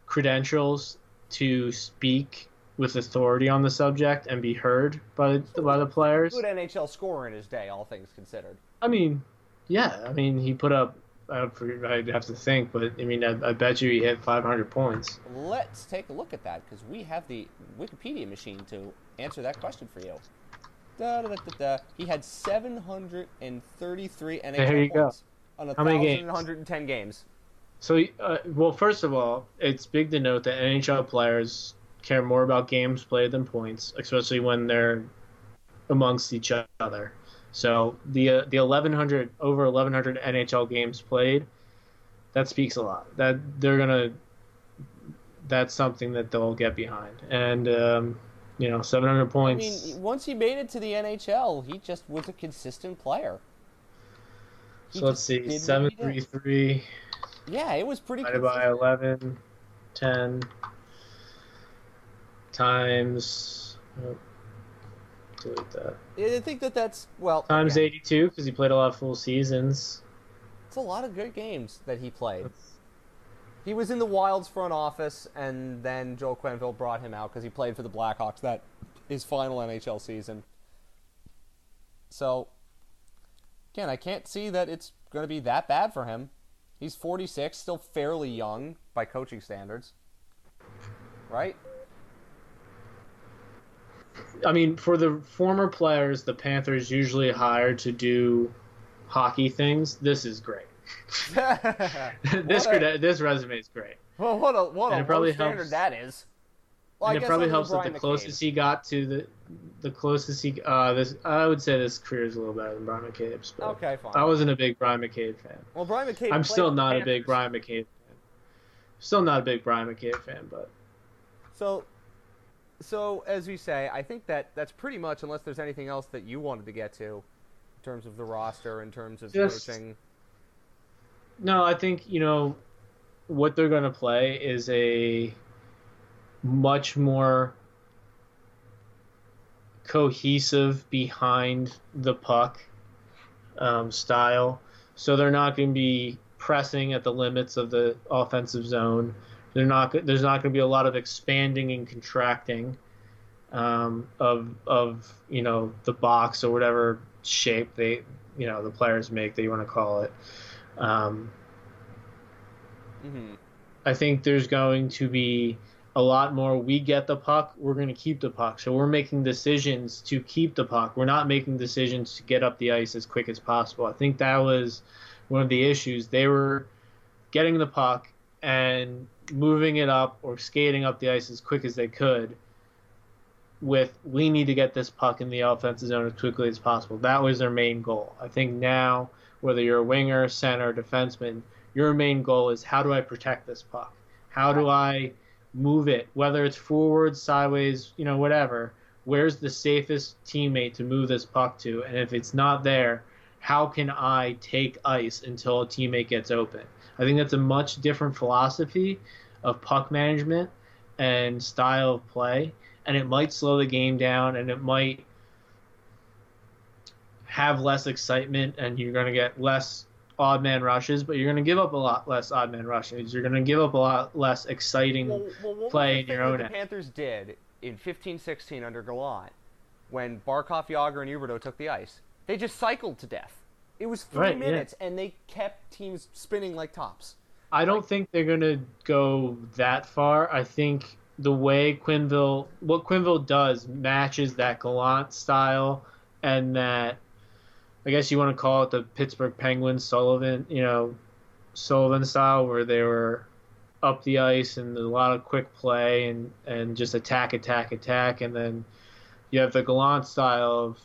credentials to speak with authority on the subject and be heard by the, by the players. Good NHL scorer in his day, all things considered. I mean, yeah, I mean, he put up. I forget- I'd have to think, but I mean, I, I bet you he hit 500 points. Let's take a look at that because we have the Wikipedia machine to answer that question for you. Da, da, da, da, da. He had 733 NHL There you go. points on How many games? 1,110 games. So, uh, well, first of all, it's big to note that NHL players care more about games played than points, especially when they're amongst each other. So the uh, the 1100 over 1100 NHL games played, that speaks a lot. That they're gonna, that's something that they'll get behind. And um, you know, 700 points. I mean, once he made it to the NHL, he just was a consistent player. He so let's see, he did. 733 Yeah, it was pretty divided by consistent. 11, 10 times. oh, delete that. I think that that's well Times again, 82 because he played a lot of full seasons. It's a lot of good games that he played. He was in the Wild's front office, and then Joel Quenneville brought him out because he played for the Blackhawks that his final NHL season. So, again, I can't see that it's going to be that bad for him. He's 46, still fairly young by coaching standards. Right? I mean, for the former players the Panthers usually hire to do hockey things, this is great. <laughs> this a- this resume is great. well, what a what And a probably standard helps- that is. Well, I it probably helps that the McCabe. closest he got to the the closest he uh this I would say this career is a little better than Bryan McCabe's. But Okay, fine. I wasn't a big Bryan McCabe fan. well, Bryan McCabe. I'm still not a big Bryan McCabe fan. Still not a big Bryan McCabe fan, but So, so as we say, I think that that's pretty much, unless there's anything else that you wanted to get to, in terms of the roster, in terms of Just- coaching. No, I think you know what they're going to play is a much more cohesive behind the puck um, style. So they're not going to be pressing at the limits of the offensive zone. They're not. There's not going to be a lot of expanding and contracting um, of of you know the box or whatever shape they you know the players make that you want to call it. Um, Mm-hmm. I think there's going to be a lot more. We get the puck, we're going to keep the puck. So we're making decisions to keep the puck. We're not making decisions to get up the ice as quick as possible. I think that was one of the issues. They were getting the puck and moving it up or skating up the ice as quick as they could. With we need to get this puck in the offensive zone as quickly as possible. That was their main goal. I think now, whether you're a winger, center, defenseman, your main goal is how do I protect this puck? How do I move it, whether it's forward, sideways, you know, whatever. Where's the safest teammate to move this puck to? And if it's not there, how can I take ice until a teammate gets open? I think that's a much different philosophy of puck management and style of play. And it might slow the game down and it might have less excitement and you're going to get less odd man rushes, but you're going to give up a lot less odd man rushes. You're going to give up a lot less exciting Well, well, play in your own end. the Panthers did in 15-16 under Gallant when Barkov, Jagr, and Huberdeau took the ice? They just cycled to death. It was three Right, yeah. minutes, and they kept teams spinning like tops. I don't think they're going to go that far. I think the way Quenneville, what Quenneville does, matches that Gallant style and that, I guess you want to call it the Pittsburgh Penguins Sullivan, you know, Sullivan style, where they were up the ice and a lot of quick play and, and just attack, attack, attack. And then you have the Gallant style of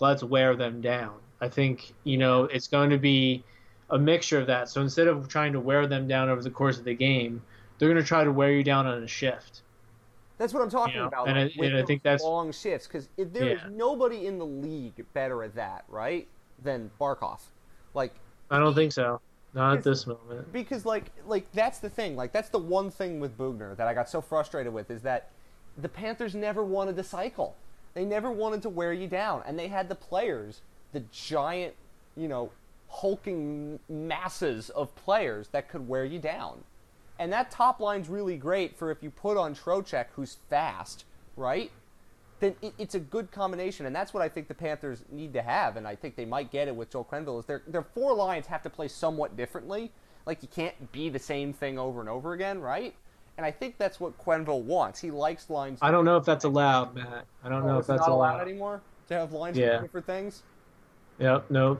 let's wear them down. I think, you know, it's going to be a mixture of that. So instead of trying to wear them down over the course of the game, they're going to try to wear you down on a shift. That's what I'm talking You know, about. and like, I- and I think that's- long shifts because there is Yeah. nobody in the league better at that, right? Than Barkov. Like I don't think so. Not at this moment. because like like that's the thing. Like that's the one thing with Boughner that I got so frustrated with is that the Panthers never wanted to cycle. They never wanted to wear you down, and they had the players, the giant, you know, hulking masses of players that could wear you down. And that top line's really great for if you put on Trocheck, who's fast, right? Then it, it's a good combination, and that's what I think the Panthers need to have, and I think they might get it with Joel Quenneville. Is their their four lines have to play somewhat differently. Like you can't be the same thing over and over again, right? And I think that's what Quenneville wants. He likes lines. I don't know if that's allowed, Matt. I don't Oh, know if that's not allowed allowed. anymore to have lines Yeah. for things. Yep, no.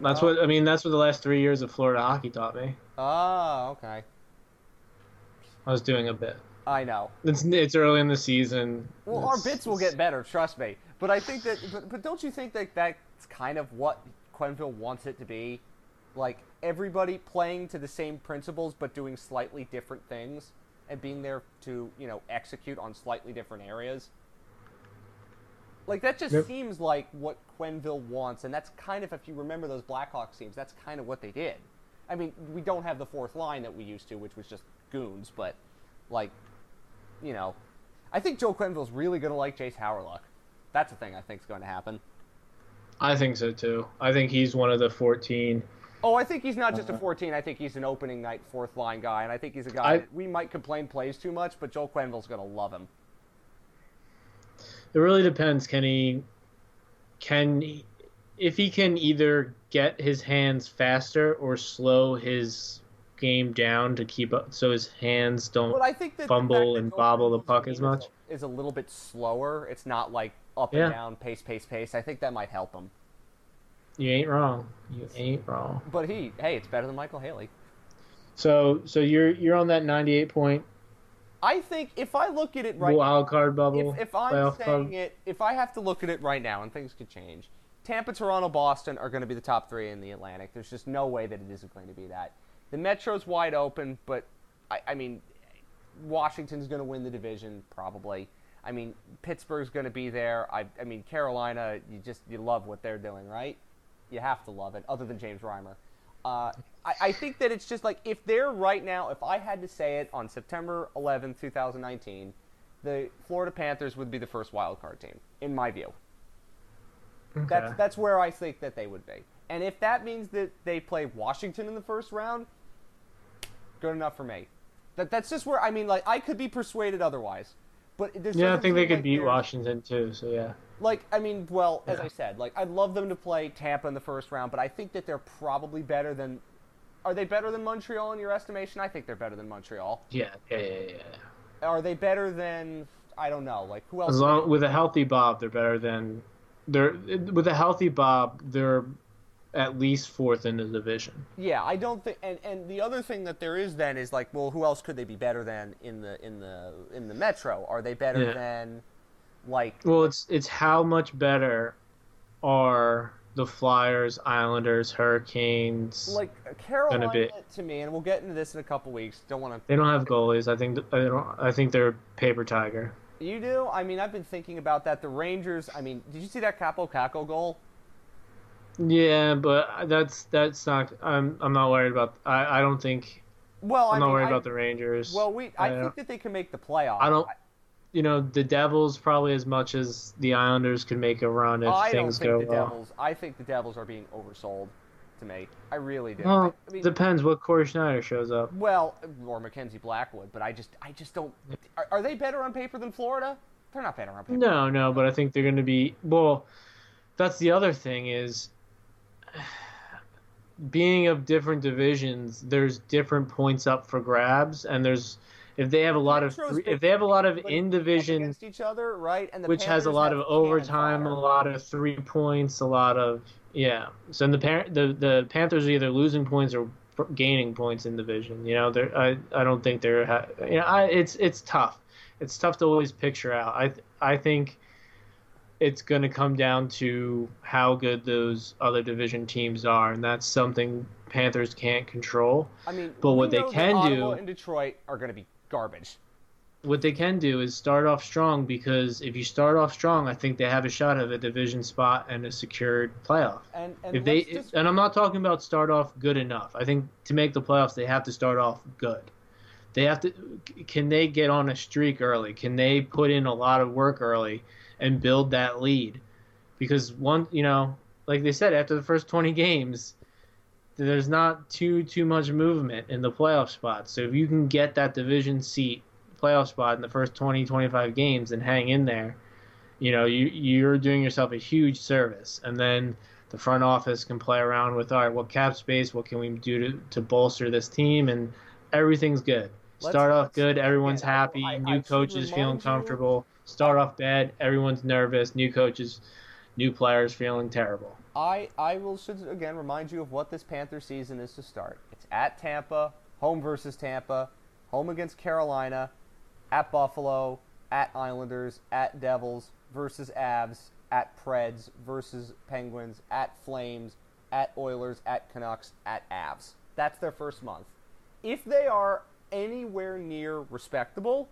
That's Oh. what I mean. That's what the last three years of Florida hockey taught me. Oh, okay. I was doing a bit. I know. It's it's early in the season. Well, our bits will get better, trust me. But I think that, but, but don't you think that that's kind of what Quenneville wants it to be? Like everybody playing to the same principles, but doing slightly different things, and being there to you know execute on slightly different areas. Like that just Yep. seems like what Quenneville wants, and that's kind of if you remember those Blackhawks teams, that's kind of what they did. I mean, we don't have the fourth line that we used to, which was just goons, but like, you know, I think Joe Quenneville's really going to like Jayce Hawryluk. That's the thing I think is going to happen. I think so too. I think he's one of the 14. Oh, I think he's not just a Uh-huh. 14. I think he's an opening night fourth line guy, and I think he's a guy I- that we might complain plays too much, but Joel Quenneville's going to love him. It really depends. Can he, can he, if he can either get his hands faster or slow his game down to keep up, so his hands don't. I think Fumble and bobble the puck as much? is a little bit slower. It's not like up Yeah. and down, pace, pace, pace. I think that might help him. You ain't wrong. You ain't wrong. But he, hey, it's better than Michael Haley. So, so you're you're on that 98 point I think if I look at it right wild card bubble. if, if I'm saying club. it, if I have to look at it right now, and things could change, Tampa, Toronto, Boston are going to be the top three in the Atlantic. There's just no way that it isn't going to be that. The Metro's wide open, but I, I mean, Washington's going to win the division probably. I mean, Pittsburgh's going to be there. I, I mean, Carolina, you just you love what they're doing, right? You have to love it. Other than James Reimer, Uh, I, I think that it's just like if they're right now, if I had to say it on September 11th, 2019, the Florida Panthers would be the first wild card team, in my view. That's that's where I think that they would be. And if that means that they play Washington in the first round, good enough for me. That that's just where I mean, like I could be persuaded otherwise. But yeah, I think they could beat there's- Washington too. So yeah. like, I mean, well, as I said, like, I'd love them to play Tampa in the first round, but I think that they're probably better than. Are they better than Montreal in your estimation? I think they're better than Montreal. Yeah, yeah, yeah, yeah. Are they better than. I don't know. Like, who else? As long with a healthy Bob, they're better than they're with a healthy Bob. They're at least fourth in the division. Yeah, I don't think. And, and the other thing that there is then is like, well, who else could they be better than in the in the in the Metro? Are they better Yeah. than, like, Well, it's it's how much better are the Flyers, Islanders, Hurricanes? like uh, Carolina be- to me? And we'll get into this in a couple weeks. Don't want to they don't have goalies. I think I don't. I think they're paper tiger. You do? I mean, I've been thinking about that. The Rangers. I mean, did you see that Kaapo Kakko goal? Yeah, but that's that's not. I'm I'm not worried about. I I don't think. Well, I'm I not mean, worried I- about the Rangers. Well, we. I Uh, think that they can make the playoffs. I don't. You know, the Devils probably as much as the Islanders could make a run if I don't things think go the well. Devils. I think the Devils are being oversold. To me, I really do. Well, I mean, depends what Cory Schneider shows up. well, or Mackenzie Blackwood, but I just, I just don't. Are, are they better on paper than Florida? They're not better on paper. No, no, but I think they're going to be. Well, that's the other thing is being of different divisions. There's different points up for grabs, and there's if they have a lot of Metro's if they have a lot of in division against each other, right? And the which has a lot of overtime, a lot of three points, a lot of yeah. So the the the Panthers are either losing points or gaining points in division. You know, they're I I don't think they're you know I it's it's tough. It's tough to always picture out. I I think it's going to come down to how good those other division teams are, and that's something Panthers can't control. I mean, but what they can Ottawa do- in Detroit are going to be garbage. what they can do is start off strong because if you start off strong, I think they have a shot of a division spot and a secured playoff. And and If they just, and I'm not talking about start off good enough. I think to make the playoffs, they have to start off good. They have to. Can they get on a streak early? Can they put in a lot of work early and build that lead? Because one, you know, like they said, after the first 20 games, there's not too too much movement in the playoff spot. So if you can get that division seat playoff spot in the first 20 25 games and hang in there, you know, you you're doing yourself a huge service. And then the front office can play around with all right, what cap space, what can we do to, to bolster this team, and everything's good. Let's- Start off good, everyone's I- happy, I- I new coaches feeling remind you- comfortable. Start off bad, everyone's nervous, new coaches, new players feeling terrible. I I will should again remind you of what this Panther season is to start. It's at Tampa, home versus Tampa, home against Carolina, at Buffalo, at Islanders, at Devils versus Avs, at Preds versus Penguins, at Flames, at Oilers, at Canucks, at Avs. That's their first month. If they are anywhere near respectable,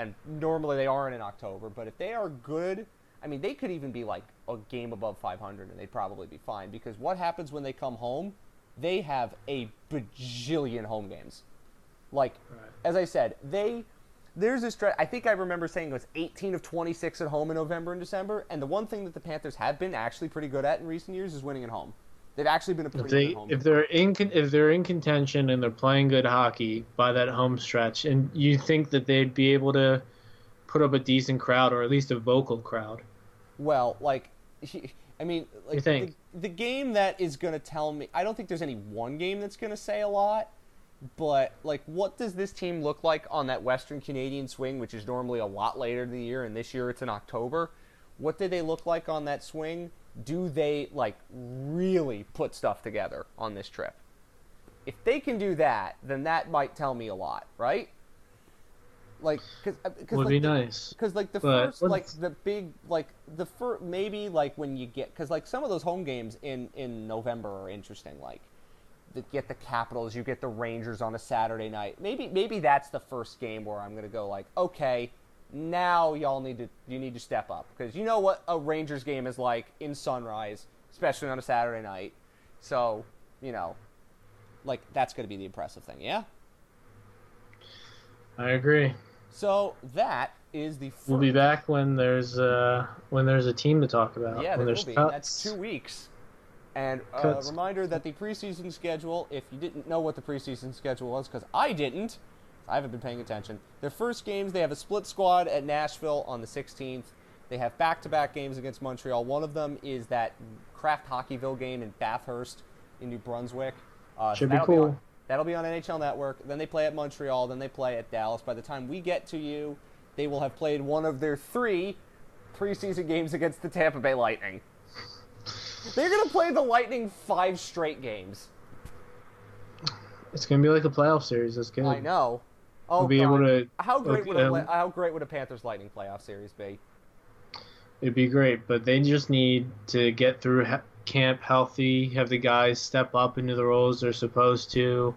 and normally they aren't in October, but if they are good, I mean, they could even be like a game above 500 and they'd probably be fine because what happens when they come home? They have a bajillion home games. Like, Right. as I said, they there's a stretch. I think I remember saying it was 18 of 26 at home in November and December. And the one thing that the Panthers have been actually pretty good at in recent years is winning at home. They've actually been a pretty If they good home. if they're in if they're in contention and they're playing good hockey by that home stretch, and you think that they'd be able to put up a decent crowd or at least a vocal crowd. Well, like, I mean, like? The, the game that is going to tell me, I don't think there's any one game that's going to say a lot, but like, what does this team look like on that Western Canadian swing, which is normally a lot later in the year, and this year it's in October? What do they look like on that swing? Do they like really put stuff together on this trip? If they can do that, then that might tell me a lot, right? Like, because uh, Would like, be the- nice. because like the But first, like let's- the big, like the first, maybe like when you get, because like some of those home games in in November are interesting. Like, you get the Capitals, you get the Rangers on a Saturday night. Maybe maybe that's the first game where I'm gonna go like, okay, now y'all need to you need to step up because you know what a Rangers game is like in Sunrise, especially on a Saturday night. So you know, like that's going to be the impressive thing. Yeah. I agree. So that is the. We'll be back when there's uh, when there's a team to talk about. Yeah, when there there's will be. cuts. That's two weeks. And a Cuts. reminder that the preseason schedule, if you didn't know what the preseason schedule was, because I didn't, I haven't been paying attention. Their first games, they have a split squad at Nashville on the 16th. They have back-to-back games against Montreal. One of them is that Kraft Hockeyville game in Bathurst in New Brunswick. Uh, so Should be that'll cool. on, that'll be on NHL Network. Then they play at Montreal. Then they play at Dallas. By the time we get to you, they will have played one of their three preseason games against the Tampa Bay Lightning. They're gonna play the Lightning five straight games. It's gonna be like a playoff series. That's good. I know. Oh, be God. able to. How great would a um, how great would a Panthers Lightning playoff series be? It'd be great, but they just need to get through he- camp healthy, have the guys step up into the roles they're supposed to,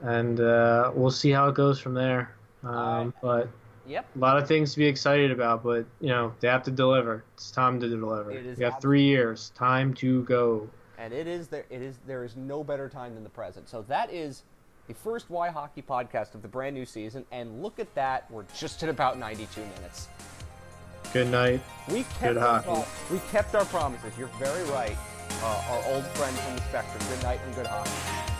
and uh, we'll see how it goes from there. Um. But Yep. a lot of things to be excited about, but you know they have to deliver. It's time to deliver. It is You have three years. Time to go. And it is there. It is there is no better time than the present. So that is the first Why Hockey podcast of the brand new season. And look at that, we're just at about 92 minutes. Good night. We kept Good our hockey. pro- we kept our promises. You're very right. Uh, our old friend from the spectrum. Good night and good hockey.